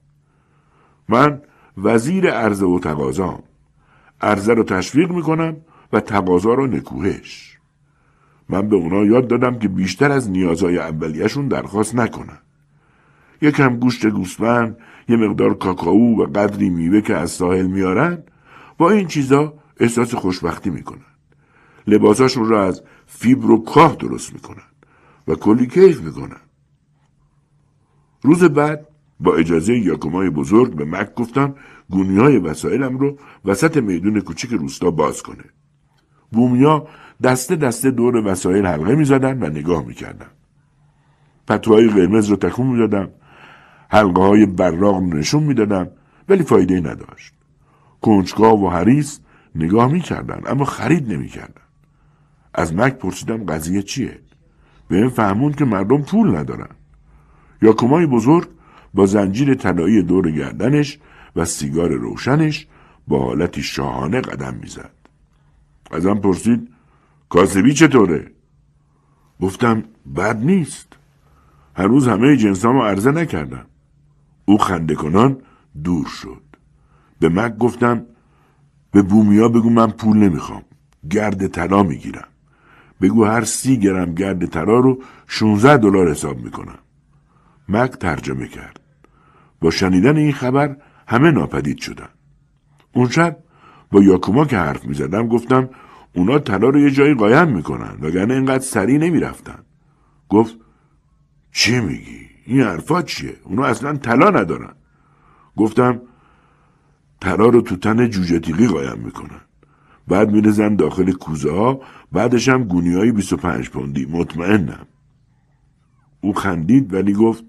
من وزیر عرضه و تقاضام. عرضه رو تشویق می‌کنم و تقاضا رو نکوهش. من به اونا یاد دادم که بیشتر از نیازهای اولیهشون درخواست نکنن. یکم گوشت گوسفند یه مقدار کاکائو و قدری میوه که از ساحل میارن با این چیزا احساس خوشبختی می‌کنن. لباساشون رو از فیبر و کاه درست می‌کنن و کلی کیف می‌کنن. روز بعد با اجازه یاکومای بزرگ به مک گفتم گونی های وسایلم رو وسط میدون کوچیک روستا باز کنه. بومیا دسته دسته دور وسایل حلقه می زدن و نگاه می کردن. پتوهای قرمز رو تکون می دادم. حلقه های براغ نشون می دادم ولی فایده نداشت. کنچگاه و حریس نگاه می کردن اما خرید نمی کردن. از مک پرسیدم قضیه چیه؟ به این فهمون که مردم پول ندارن. یاکومای بزرگ با زنجیر طلایی دور گردنش و سیگار روشنش با حالتی شاهانه قدم می‌زد. ازم پرسید کاسبی چطوره؟ گفتم بد نیست. هنوز همه جنسامو عرضه نکردم. او خنده کنان دور شد. به مک گفتم به بومیا بگو من پول نمی‌خوام. گرد طلا می‌گیرم. بگو هر سی گرم گرد طلا رو 16 دلار حساب می‌کنم. مک ترجمه کرد. با شنیدن این خبر همه ناپدید شدن. اون شب با یاکوما که حرف می زدم گفتم اونا طلا رو یه جایی قایم می‌کنن وگرنه اینقدر سریع نمی‌رفتن. گفت چی میگی؟ این حرفا چیه؟ اونا اصلا طلا ندارن. گفتم طلا رو تو تن جوجه تیغی قایم می‌کنن. بعد میرزن داخل کوزه ها بعدش هم گونی های 25 پوندی مطمئنم. او خندید ولی گفت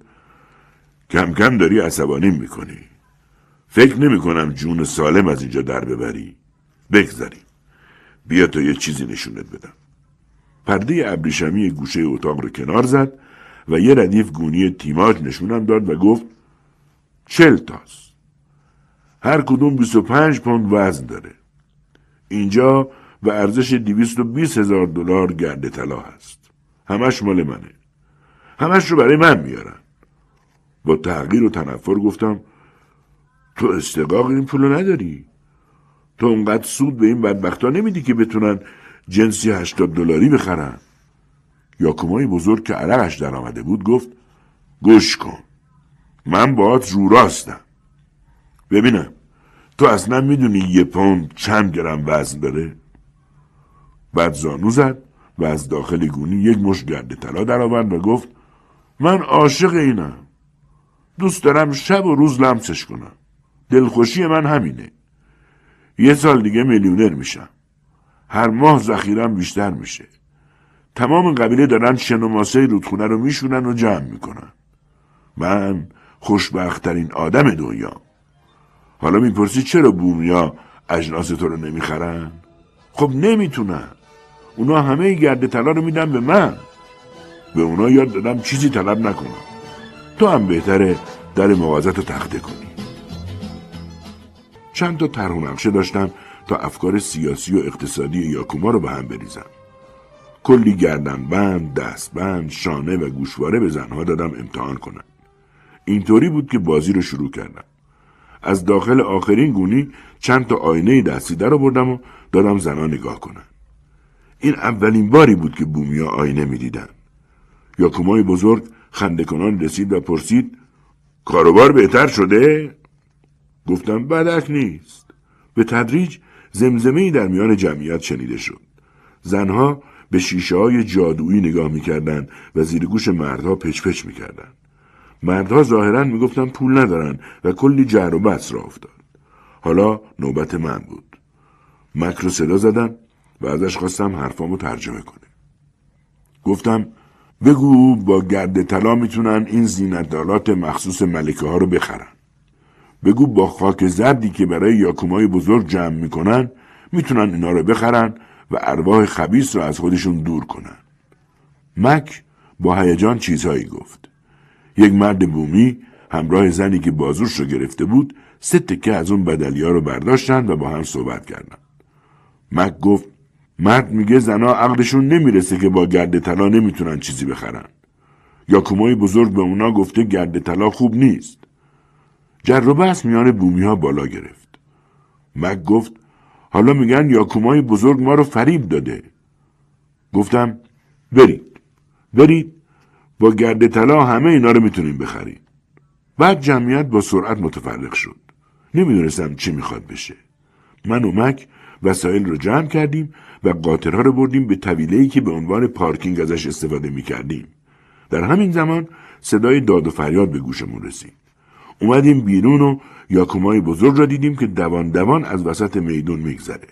کم کم داری عصبانیم می‌کنی. فکر نمی کنم جون سالم از اینجا در ببری. بگذاریم. بیا تا یه چیزی نشونت بدم. پرده ابریشمی گوشه اتاق رو کنار زد و یه ردیف گونی تیماج نشونم داد و گفت چل تاست. هر کدوم 25 پوند وزن داره. اینجا و ارزش 220 هزار دلار گرد طلا هست. همش مال منه. همش رو برای من میارن. با تغییر و تنفر گفتم تو استقاق این پولو نداری تو اونقدر سود به این بدبختا نمیدی که بتونن جنسی هشتاد دلاری بخرن؟ یاکومای بزرگ که عرقش در آمده بود گفت گوش کن من باهات رو راستم ببینم تو اصلا می‌دونی یه پوند چند گرم وزن داره؟ بعد زانو زد و از داخل گونی یک مش گرد طلا درآورد و گفت من عاشق اینم دوست دارم شب و روز لمسش کنم دلخوشی من همینه. یه سال دیگه میلیونر میشم. هر ماه ذخیرم بیشتر میشه. تمام قبیله دارن شنوماسه رودخونه رو میشونن و جمع می‌کنن. من خوشبختترین آدم دنیا. حالا می‌پرسی چرا بومیا اجناس تو رو نمی‌خرن؟ خب نمی‌تونن. اونا همه گرد طلا رو میدن به من. به اونا یاد دادم چیزی طلب نکنم. تو هم بهتره در موازت رو تخته کنی. چند تا طرح نقشه داشتم تا افکار سیاسی و اقتصادی یاکوما رو به هم بریزم کلی گردنبند، دستبند، شانه و گوشواره به زنها دادم امتحان کنن. اینطوری بود که بازی رو شروع کردم. از داخل آخرین گونی چند تا آینه دستی در بردم و دادم زنا نگاه کنن. این اولین باری بود که بومیا آینه می‌دیدن. یاکومای بزرگ خنده کنان رسید و پرسید کاروبار بهتر شده؟ گفتم بدک نیست. به تدریج زمزمه در میان جمعیت شنیده شد. زنها به شیشه های جادویی نگاه می‌کردند و زیر گوش مردها پچ پچ می‌کردن. مردها ظاهرا می‌گفتن پول ندارن و کلی جر و بس را افتاد. حالا نوبت من بود. مک رو صدا زدم و ازش خواستم حرفامو ترجمه کنه. گفتم بگو با گرد طلا می‌تونن این زینتدارات مخصوص ملکه ها رو بخرن. بگو با خاک زردی که برای یاکومای بزرگ جمع می‌کنن می‌تونن اینا رو بخرن و ارواح خبیس رو از خودشون دور کنن. مک با هیجان چیزهایی گفت. یک مرد بومی همراه زنی که بازوش رو گرفته بود سه تکه از اون بدلیا رو برداشتن و با هم صحبت کردن. مک گفت مرد میگه زنا عقلشون نمی‌رسه که با گرد طلا نمی‌تونن چیزی بخرن. یاکومای بزرگ به اونا گفته گرد طلا خوب نیست. جر و بحث میان بومی ها بالا گرفت. مک گفت حالا میگن یاکومای بزرگ ما رو فریب داده. گفتم برید. برید با گرد طلا همه اینا رو می‌تونیم بخرید. بعد جمعیت با سرعت متفرق شد. نمی‌دونستم چی می‌خواد بشه. من و مک وسایل رو جمع کردیم و قاطرها رو بردیم به طویله‌ای که به عنوان پارکینگ ازش استفاده می‌کردیم. در همین زمان صدای داد و فریاد به گوشمون رسید. اومدیم بیرون و یاکومای بزرگ را دیدیم که دوان دوان از وسط میدون میگذره.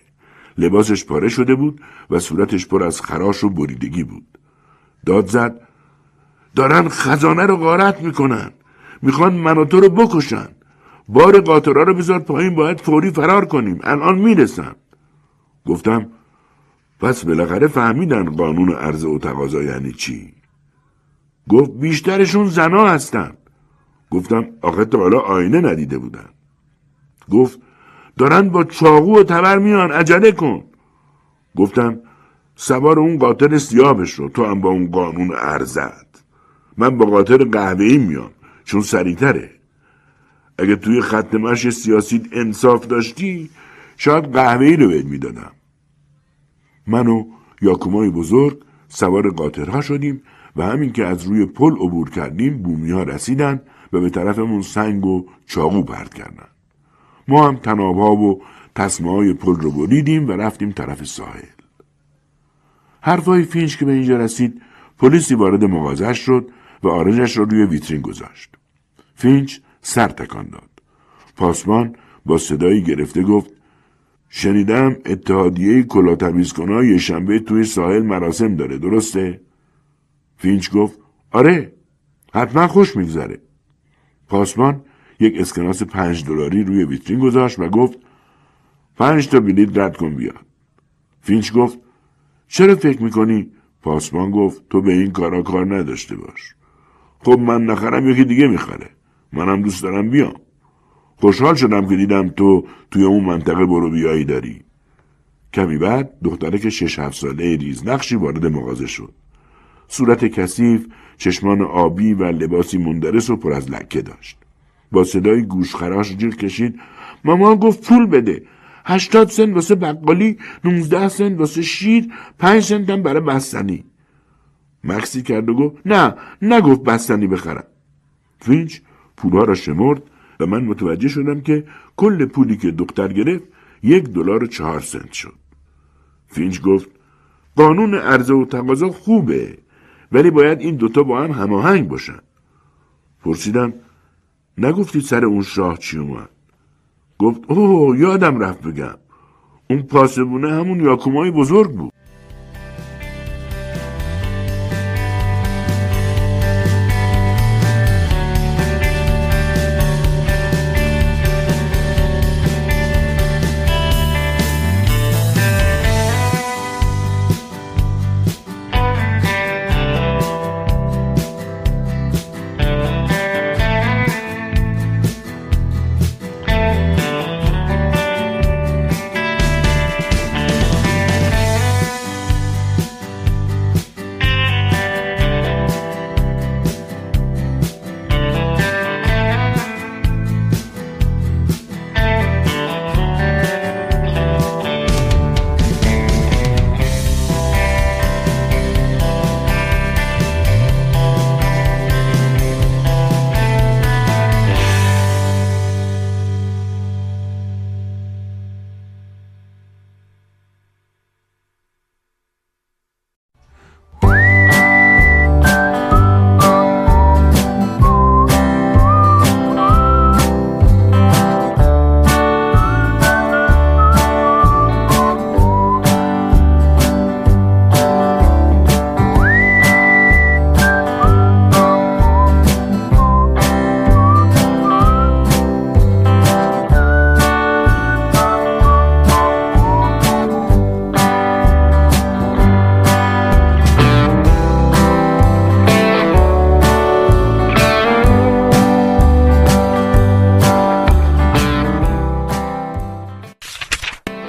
لباسش پاره شده بود و صورتش پر از خراش و بریدگی بود. داد زد دارن خزانه رو غارت می‌کنن. می‌خوان من و تو رو بکشن. بار قاطرها رو بذار پایین باید فوری فرار کنیم. الان می‌رسم. گفتم پس بالاخره فهمیدن قانون عرضه و تقاضا یعنی چی؟ گفت بیشترشون زنا هستن. گفتم آخه تا حالا آینه ندیده بودن. گفت دارن با چاقو و تبر میان عجله کن. گفتم سوار اون قاطر سیابش رو تو هم با اون قانون ارزد. من با قاطر قهوه‌ای میام چون سریعتره. اگه توی خط مش سیاسی انصاف داشتی شاید قهوه‌ای رو بهت می‌دادم. من و یاکومای بزرگ سوار قاطرها شدیم و همین که از روی پل عبور کردیم بومی ها رسیدن و به طرفمون سنگ و چاقو پرت کردن. ما هم طناب‌ها و تسمه های پل رو بریدیم و رفتیم طرف ساحل. حرفای فینچ که به اینجا رسید پلیسی وارد مغازش شد و آرنجش را روی ویترین گذاشت. فینچ سر تکان داد. پاسمان با صدایی گرفته گفت شنیدم اتحادیه کلا تمیز یه شنبه توی ساحل مراسم داره درسته؟ فینچ گفت آره حتما خوش میگذره. پاسمان یک اسکناس پنج دلاری روی ویترین گذاشت و گفت پنج تا بلیط رد کن بیا. فینچ گفت چرا فکر می‌کنی؟ پاسمان گفت تو به این کارا کار نداشته باش. خب من نخرم یکی دیگه می‌خره. منم دوست دارم بیام. خوشحال شدم که دیدم تو توی اون منطقه برو بیایی داری. کمی بعد دختره که شش هفت ساله ریز نقشی وارد مغازه شد. صورت کثیف، چشمان آبی و لباسی مندرس و پر از لکه داشت. با صدای گوشخراش جیغ کشید. مامان گفت پول بده. هشتاد سنت واسه بقالی نوزده سنت واسه شیر پنج سنت هم برای بستنی. مکثی کرد و گفت نه نگفت بستنی بخرم. فینچ پولها را شمرد و من متوجه شدم که کل پولی که دختر گرفت یک دلار و چهار سنت شد. فینچ گفت قانون عرضه و تقاضا خوبه. ولی باید این دوتا با هم هماهنگ باشن. پرسیدم نگفتی سر اون شاه چی اومد؟ گفت اوه یادم رفت بگم. اون پاسبونه همون یاکومای بزرگ بود.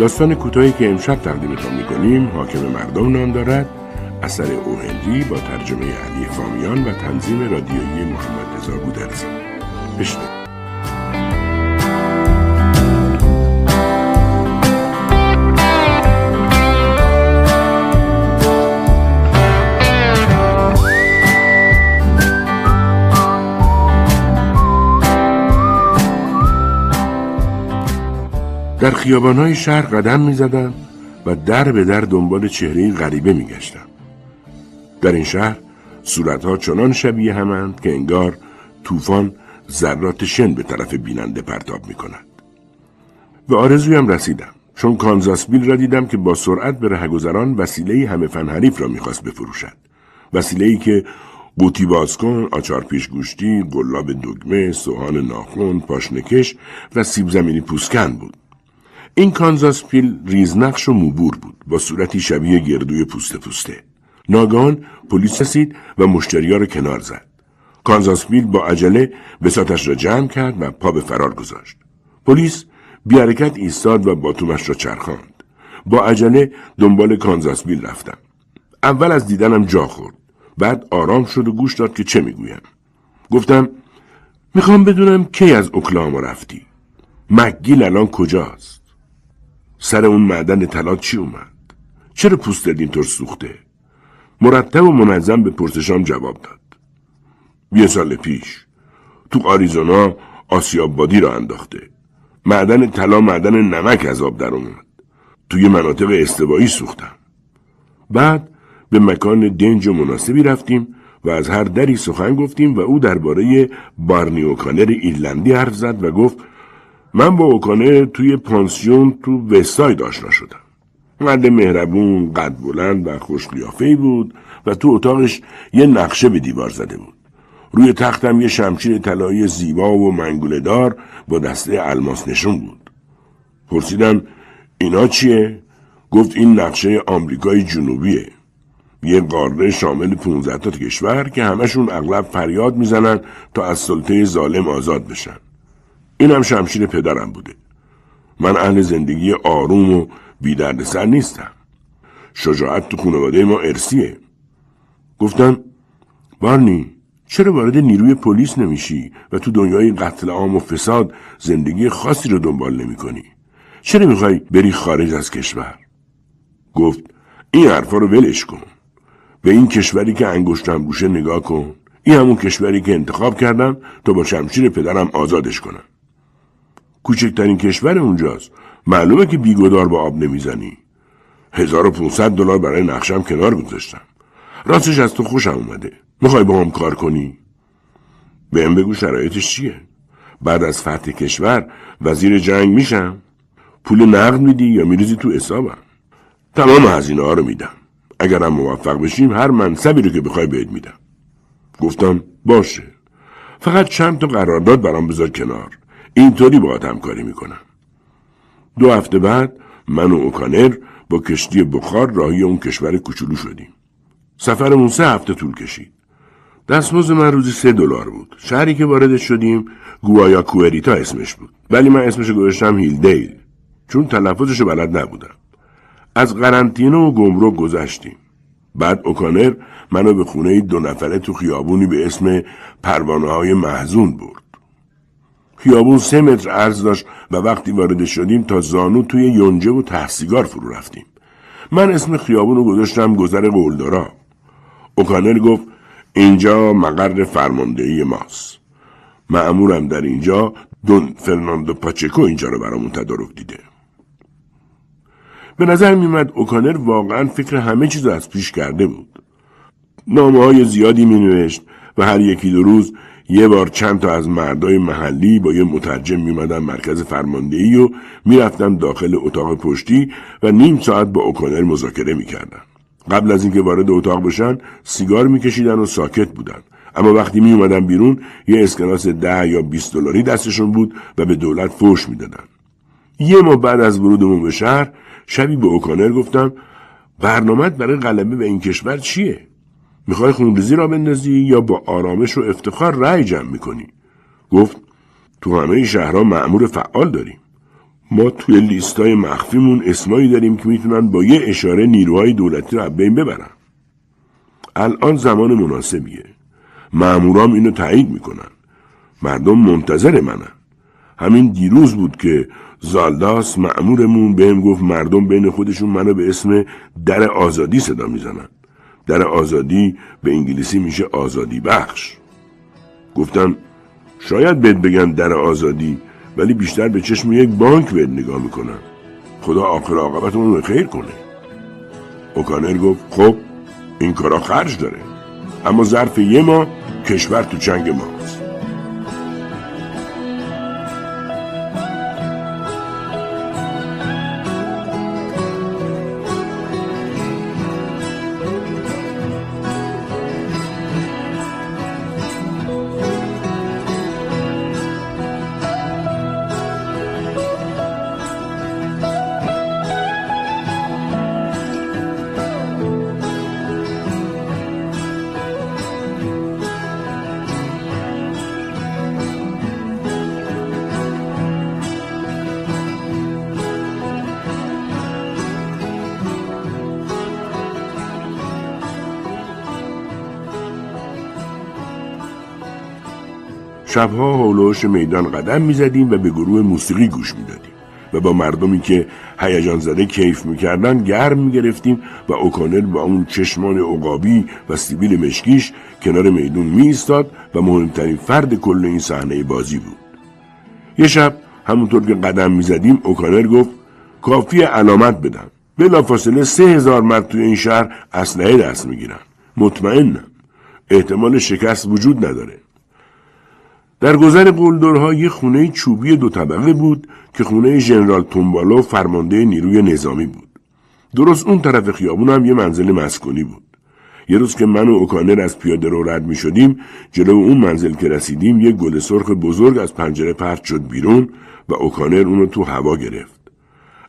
داستان کوتاهی که امشب تقدیمتان می‌کنیم حاکم مردم نام دارد. اثر اوهندی با ترجمه علی فامیان و تنظیم رادیویی محمد رضا گودرزی. بشنوید در خیابانهای شهر قدم می زدم و در به در دنبال چهره غریبه می گشتم. در این شهر صورتها چنان شبیه همند که انگار طوفان ذرات شن به طرف بیننده پرتاب می کند. به آرزویم رسیدم چون کانزاس بیل را دیدم که با سرعت به رهگذران وسیله همه فن حریف را می‌خواست بفروشد وسیله ای که قوطی بازکن، آچار پیشگوشتی، گلاب دگمه، سوهان ناخون، پاشنکش و سیب زمینی پوسکن بود. این کانزاس پیل ریزنقش و موبور بود با صورتی شبیه گردوی پوسته پوسته. ناگهان پلیس رسید و مشتریا را کنار زد. کانزاس پیل با عجله بساتش را جمع کرد و پا به فرار گذاشت. پلیس بی حرکت ایستاد و باتومش را چرخاند. با عجله دنبال کانزاس بیل رفتم. اول از دیدنم جا خورد. بعد آرام شد و گوش داد که چه می‌گویم. گفتم می‌خوام بدونم کی از اوکلاهاما رفتی. مکگیل الان کجاست؟ سر اون معدن طلا چی اومد؟ چرا پوستت اینطور سوخته؟ مرتب و منظم به پرسشام جواب داد. یه سال پیش تو آریزونا آسیاب بادی را انداخته. معدن طلا معدن نمک از آب در اومد. توی مناطق استوایی سوختم. بعد به مکان دنج و مناسبی رفتیم و از هر دری سخن گفتیم و او درباره بارنی اوکانر ایرلندی حرف زد و گفت من با اوکانر توی پانسیون تو وستاید آشنا شدم. مرد مهربون، قد بلند و خوش بود و تو اتاقش یه نقشه به دیوار زده بود. روی تختم یه شمشیر طلایی زیبا و منگوله دار با دسته الماس نشون بود. پرسیدم اینا چیه؟ گفت این نقشه آمریکای جنوبیه. یه قاره شامل 15 تا کشور که همشون اغلب فریاد می‌زنن تا از سلطه ظالم آزاد بشن. اینم شمشیر پدرم بوده. من اهل زندگی آروم و بی سر نیستم. شجاعت تو خانواده ما ارسیه. گفتم بارنی چرا وارد نیروی پلیس نمیشی و تو دنیای قتل عام و فساد زندگی خاصی رو دنبال نمی کنی؟ چرا می‌خوای بری خارج از کشور؟ گفت این حرفا رو ولش کن. به این کشوری که انگشتم روشه نگاه کن. این همون کشوری که انتخاب کردم تا با شمشیر پدرم آزادش کنم. کوچکترین کشور اونجاست. معلومه که بیگدار با آب نمی‌زنی. 1500 دلار برای نقشم کنار گذاشتم. راستش از تو خوشم اومده. می‌خوای با هم کار کنی؟ بهم بگو شرایطش چیه؟ بعد از فتح کشور وزیر جنگ میشم؟ پول نقد میدی یا میریزی تو حسابم؟ تمام هزینه ها رو میدم. اگرم موفق بشیم هر منصبی رو که بخوای بهت میدم. گفتم باشه. فقط چند تا قرارداد برام بذار کنار. اینطوری با همکاری می‌کنم. دو هفته بعد من و اوکانر با کشتی بخار راهی اون کشور کوچولو شدیم. سفرمون سه هفته طول کشید. دستمزد من روزی سه دلار بود. شهری که وارد شدیم گوایا کوئریتا اسمش بود. ولی من اسمش گذاشتم هیلدیل چون تلفظش بلد نبودم. از قرنطینه و گمرک گذشتیم. بعد اوکانر منو به خونه دو نفره تو خیابونی به اسم پروانه های محزون برد. خیابون سه متر عرض داشت و وقتی وارد شدیم تا زانو توی یونجه و تحسیگار فرو رفتیم. من اسم خیابون رو گذاشتم گذر قولدارا. اوکانر گفت اینجا مقر فرماندهی ماست. معمورم در اینجا دون فرناندو پاچکو اینجا رو برامون تدارک دیده. به نظر میمد اوکانر واقعا فکر همه چیز از پیش کرده بود. نامه های زیادی می نوشت و هر یکی دو روز یه بار چند تا از مردای محلی با یه مترجم میمدن مرکز فرماندهی و می‌رفتن داخل اتاق پشتی و نیم ساعت با اوکانر مذاکره می‌کردن. قبل از اینکه وارد اتاق بشن سیگار میکشیدن و ساکت بودن. اما وقتی می اومدن بیرون یه اسکناس ده یا 20 دلاری دستشون بود و به دولت فوش می‌دادن. یه ماه بعد از ورودمون به شهر شبی به اوکانر گفتم برنامت برای غلبه به این کشور چیه؟ می‌خوای خونریزی را بندازی یا با آرامش و افتخار رأی جمع می‌کنی؟ گفت تو همه شهرها معمور فعال داریم. ما توی لیستای مخفیمون اسمایی داریم که می‌تونن با یه اشاره نیروهای دولتی رو بین ببرن. الان زمان مناسبیه. معمورام اینو تایید می‌کنن. مردم منتظر منن. همین دیروز بود که زالداس معمورمون بهم گفت مردم بین خودشون منو به اسم در آزادی صدا می‌زنن. در آزادی به انگلیسی میشه آزادی بخش. گفتم شاید بهت بگن در آزادی ولی بیشتر به چشم یک بانک بهت نگاه می‌کنن. خدا آخر عاقبتمون رو خیر کنه. اوکانر گفت خب این کارا خرج داره. اما ظرف یه ماه کشور تو چنگ ماست. شبها حولوش میدان قدم می‌زدیم و به گروه موسیقی گوش می‌دادیم و با مردمی که هیجان زده کیف می‌کردن گرم می‌گرفتیم و اوکانر با اون چشمان عقابی و سیبیل مشکیش کنار میدون میایستاد و مهمترین فرد کل این صحنه بازی بود. یه شب همونطور که قدم می‌زدیم اوکانر گفت کافی علامت بدم. بلافاصله سه هزار مرد توی این شهر اسلحه دست می‌گیرن. مطمئنم. احتمال شکست وجود نداره. در گذر قلدرها یه خونه چوبی دو طبقه بود که خونه ژنرال تومبالو فرمانده نیروی نظامی بود. درست اون طرف خیابون هم یه منزل مسکونی بود. یه روز که من و اوکانر از پیاده رو رد می شدیم جلو اون منزل که رسیدیم یه گل سرخ بزرگ از پنجره پرت شد بیرون و اوکانر اونو تو هوا گرفت.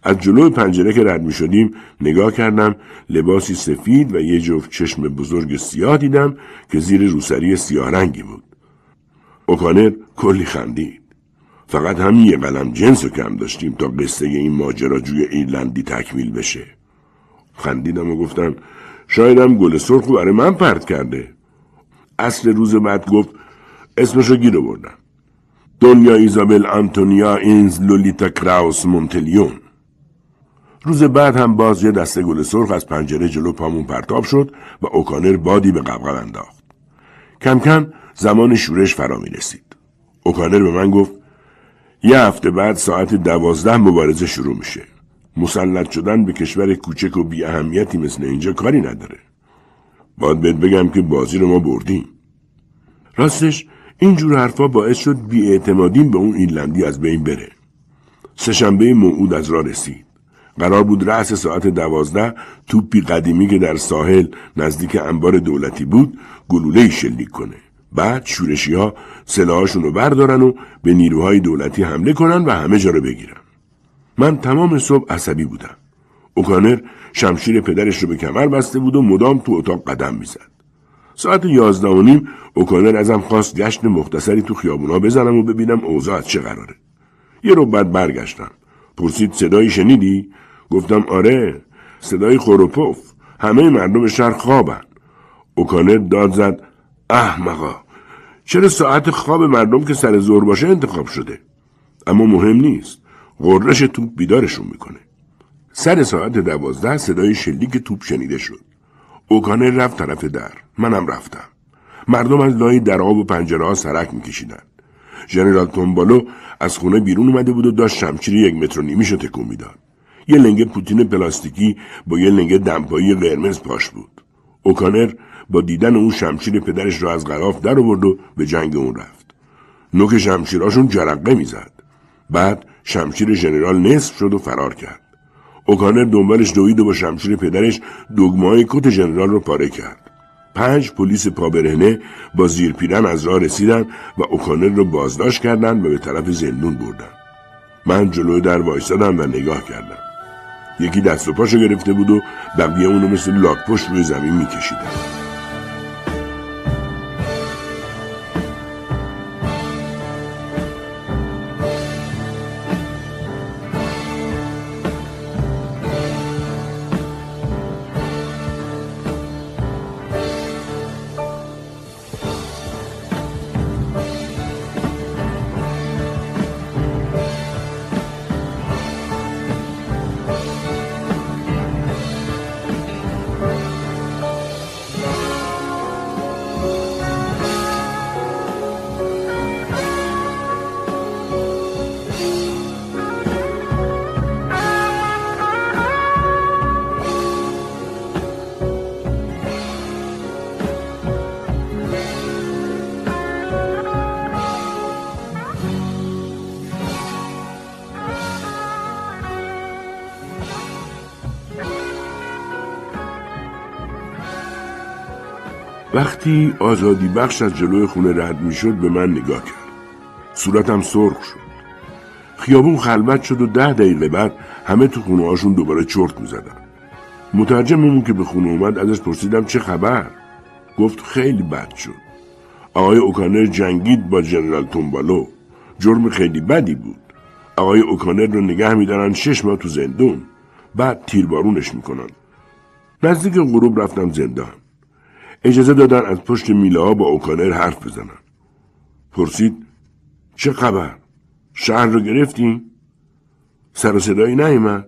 از جلو پنجره که رد می شدیم نگاه کردم لباسی سفید و یه جفت چشم بزرگ سیاه دیدم که زیر روسری سیاه رنگی بود. اوکانر کلی خندید. فقط همین یه قلم جنس رو کم داشتیم تا قصه این ماجراجوی ایرلندی تکمیل بشه. خندیدم و گفتم شایدم گل سرخ برای من پرت کرده. اصل روز بعد گفت اسمشو گیر بردم. دنیا ایزابل آنتونیا اینز لولیتا کراوس مونتلیون. روز بعد هم باز یه دسته گل سرخ از پنجره جلو پامون پرتاب شد و اوکانر بادی به قبقب انداخت. کم کم زمان شورش فرا می رسید. اوکانر به من گفت یه هفته بعد ساعت دوازده مبارزه شروع میشه. مسلط شدن به کشور کوچک و بی اهمیتی مثل اینجا کاری نداره. باید بهت بگم که بازی رو ما بردیم. راستش اینجور حرفا باعث شد اعتمادیم به اون ایرلندی از بین بره. سهشنبه موعود از راه رسید. قرار بود رأس ساعت دوازده توپی قدیمی که در ساحل نزدیک انبار دولتی بود گلوله شلیک کنه. بعد شورشی ها سلاحاشون رو بردارن و به نیروهای دولتی حمله کنن و همه جا رو بگیرن. من تمام صبح عصبی بودم. اوکانر شمشیر پدرش رو به کمر بسته بود و مدام تو اتاق قدم می‌زد. ساعت یازده و نیم اوکانر ازم خواست گشت مختصری تو خیابونا بزنم و ببینم اوضاع از چه قراره. یه رو بعد برگشتم. پرسید صدایی شنیدی؟ گفتم آره صدای خوروپوف همه مردم شهر خوابن. اوکانر داد زد احمقا چرا ساعت خواب مردم که سر زور باشه انتخاب شده؟ اما مهم نیست. غرش توپ بیدارشون می‌کنه. سر ساعت دوازده صدای شلیک توپ شنیده شد. اوکانه رفت طرف در. منم رفتم. مردم از لای دراب و پنجره ها سرک میکشیدن. ژنرال تومبالو از خونه بیرون اومده بود و داشت شمشیر یک متر و نیمیشو تکون می‌داد. یه لنگه پوتین پلاستیکی با یه لنگه دمپایی قرمز پاش بود. اوکانر با دیدن اون شمشیر پدرش را از غلاف در آورد و به جنگ اون رفت. نوک شمشیراشون جرقه می‌زد. بعد شمشیر ژنرال نصف شد و فرار کرد. اوکانر دنبالش دوید و با شمشیر پدرش دگمای کت ژنرال رو پاره کرد. پنج پلیس پابرهنه با زیرپیرن از راه رسیدن و اوکانر رو بازداشت کردند و به طرف زندون بردن. من جلوی در وایستادم و نگاه کردم. یکی دست و پاشو گرفته بود و بقیه اونو مثل لاک پشت روی زمین میکشیدن. وقتی آزادی بخش از جلوی خونه رد می شد به من نگاه کرد. صورتم سرخ شد. خیابون خلوت شد و ده دقیقه بعد همه تو خونه هاشون دوباره چرت می زدن مترجممون که به خونه اومد ازش پرسیدم چه خبر؟ گفت خیلی بد شد. آقای اوکانر جنگید با جنرال تومبالو. جرم خیلی بدی بود. آقای اوکانر رو نگه میدارن شش ماه تو زندون. بعد تیربارونش می‌کنن. نزدیک غروب رفتم زندان. اجازه دادن از پشت میله ها با اوکانر حرف بزنن. پرسید چه خبر؟ شهر رو گرفتیم سر و صدایی نیومد.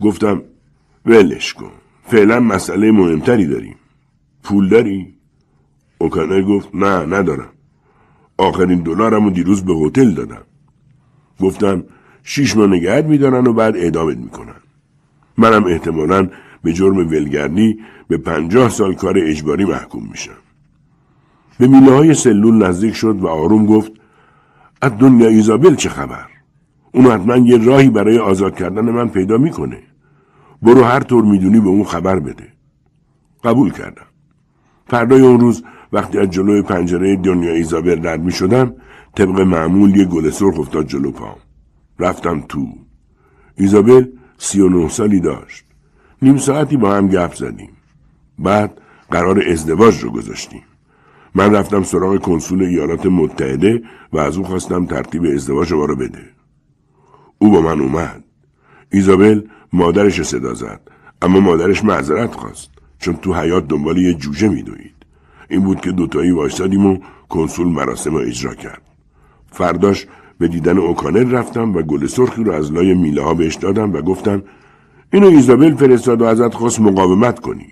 گفتم ولش کن. فعلا مسئله مهمتری داریم. پول داری؟ اوکانر گفت نه ندارم. آخرین دلارم رو دیروز به هتل دادم. گفتم شیش ماه نگهت میدارن و بعد اعدامت می‌کنن. منم احتمالا به جرم ولگردی به پنجاه سال کار اجباری محکوم میشم. به میله های سلول نزدیک شد و آروم گفت از دنیا ایزابل چه خبر؟ اون حتما یه راهی برای آزاد کردن من پیدا می‌کنه. برو هر طور می‌دونی به اون خبر بده. قبول کردم. فردای اون روز وقتی از جلوی پنجره دنیا ایزابل رد می شدم طبق معمول یه گل سرخ افتاد جلو پام. رفتم تو. ایزابل سی و نه سالی داشت. نیم ساعتی با هم گپ زدیم. بعد قرار ازدواج رو گذاشتیم. من رفتم سراغ کنسول ایالات متحده و از او خواستم ترتیب ازدواج ما رو بده. او با من اومد. ایزابل مادرش صدا زد اما مادرش معذرت خواست چون تو حیات دنبال یه جوجه میدوید. این بود که دوتایی وایستادیم و کنسول مراسم رو اجرا کرد. فرداش به دیدن اوکانر رفتم و گل سرخی رو از لای میله ها بهش دادم و گفتم اینو ایزابل فرستاد و ازت خواست مقاومت کنی.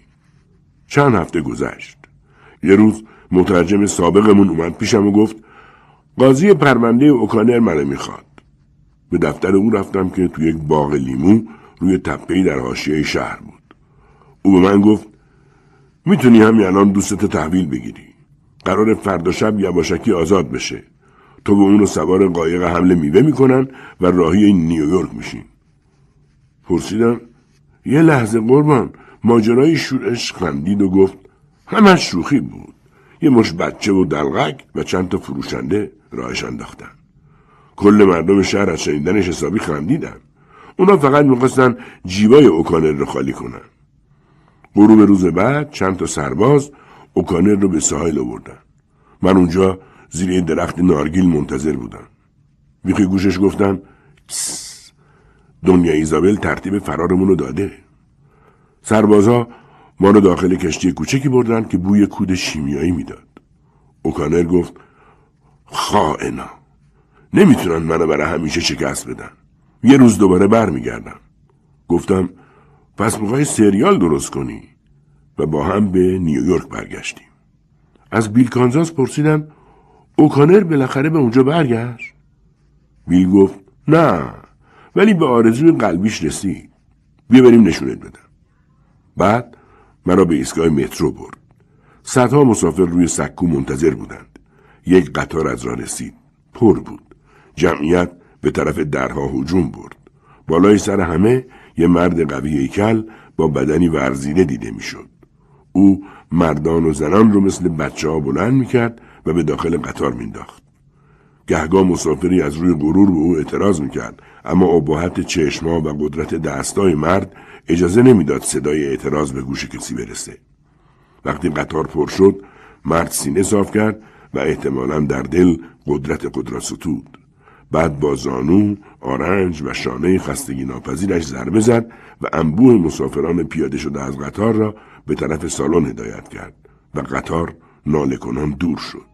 چند هفته گذشت. یه روز مترجم سابقمون اومد پیشم و گفت قاضی پرونده اوکانر منو می‌خواد. به دفتر او رفتم که تو یک باغ لیمو روی تپهی در حاشیه شهر بود. او به من گفت می‌تونی همین الان دوستت تحویل بگیری. قرار فردا شب یواشکی آزاد بشه. تو به اونو سوار قایق حمله میوه می‌کنن و راهی نیویورک میشین. پرسیدم یه لحظه قربان ماجرای شورش خندید و گفت همش شوخی بود. یه مش بچه و دلغک و چند تا فروشنده راهش انداختن. کل مردم شهر از شنیدنش حسابی خندیدن. اونا فقط می‌خواستن جیبای اوکانر رو خالی کنن. غروب روز بعد چند تا سرباز اوکانر رو به ساحل آوردن. من اونجا زیر درخت نارگیل منتظر بودم. بیخی گوشش گفتم دنیا ایزابل ترتیب فرارمون رو داده. سربازا ما رو داخل کشتی کوچکی بردن که بوی کود شیمیایی می‌داد. اوکانر گفت خائنا. نمی‌تونن منو برای همیشه شکست بدن. یه روز دوباره برمیگردم. گفتم پس می‌خوای سریال درست کنی؟ و با هم به نیویورک برگشتیم. از بیل کانزاس پرسیدم اوکانر بالاخره به اونجا برگشت؟ بیل گفت نه. ولی به آرزوی قلبیش رسید. بیا بریم نشونت بدم. بعد مرا به ایستگاه مترو برد. صدها مسافر روی سکو منتظر بودند. یک قطار از راه رسید. پر بود. جمعیت به طرف درها هجوم برد. بالای سر همه یه مرد قوی ایکل با بدنی ورزیده دیده می‌شد. او مردان و زنان رو مثل بچه ها بلند می‌کرد و به داخل قطار مینداخت. گهگاه مسافری از روی غرور به او اعتراض می‌کرد. اما ابهت چشما و قدرت دستای مرد اجازه نمی‌داد صدای اعتراض به گوش کسی برسه. وقتی قطار پر شد مرد سینه صاف کرد و احتمالا در دل قدرت قدرت ستود. بعد با زانو، آرنج و شانه خستگی ناپذیرش ضربه زد و انبوه مسافران پیاده شده از قطار را به طرف سالن هدایت کرد و قطار ناله کنان دور شد.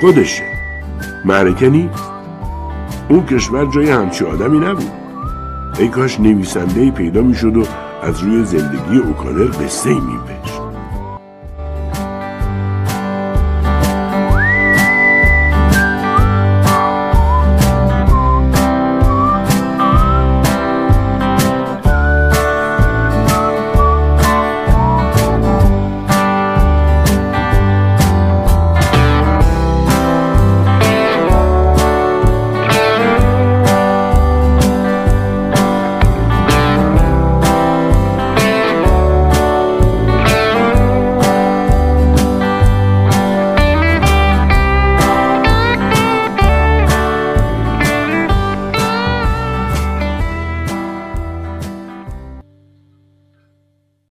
خودشه. معرکه. اون کشور جای همچی آدمی نبود. ای کاش نویسنده پیدا می‌شد و از روی زندگی اوکانر قصه می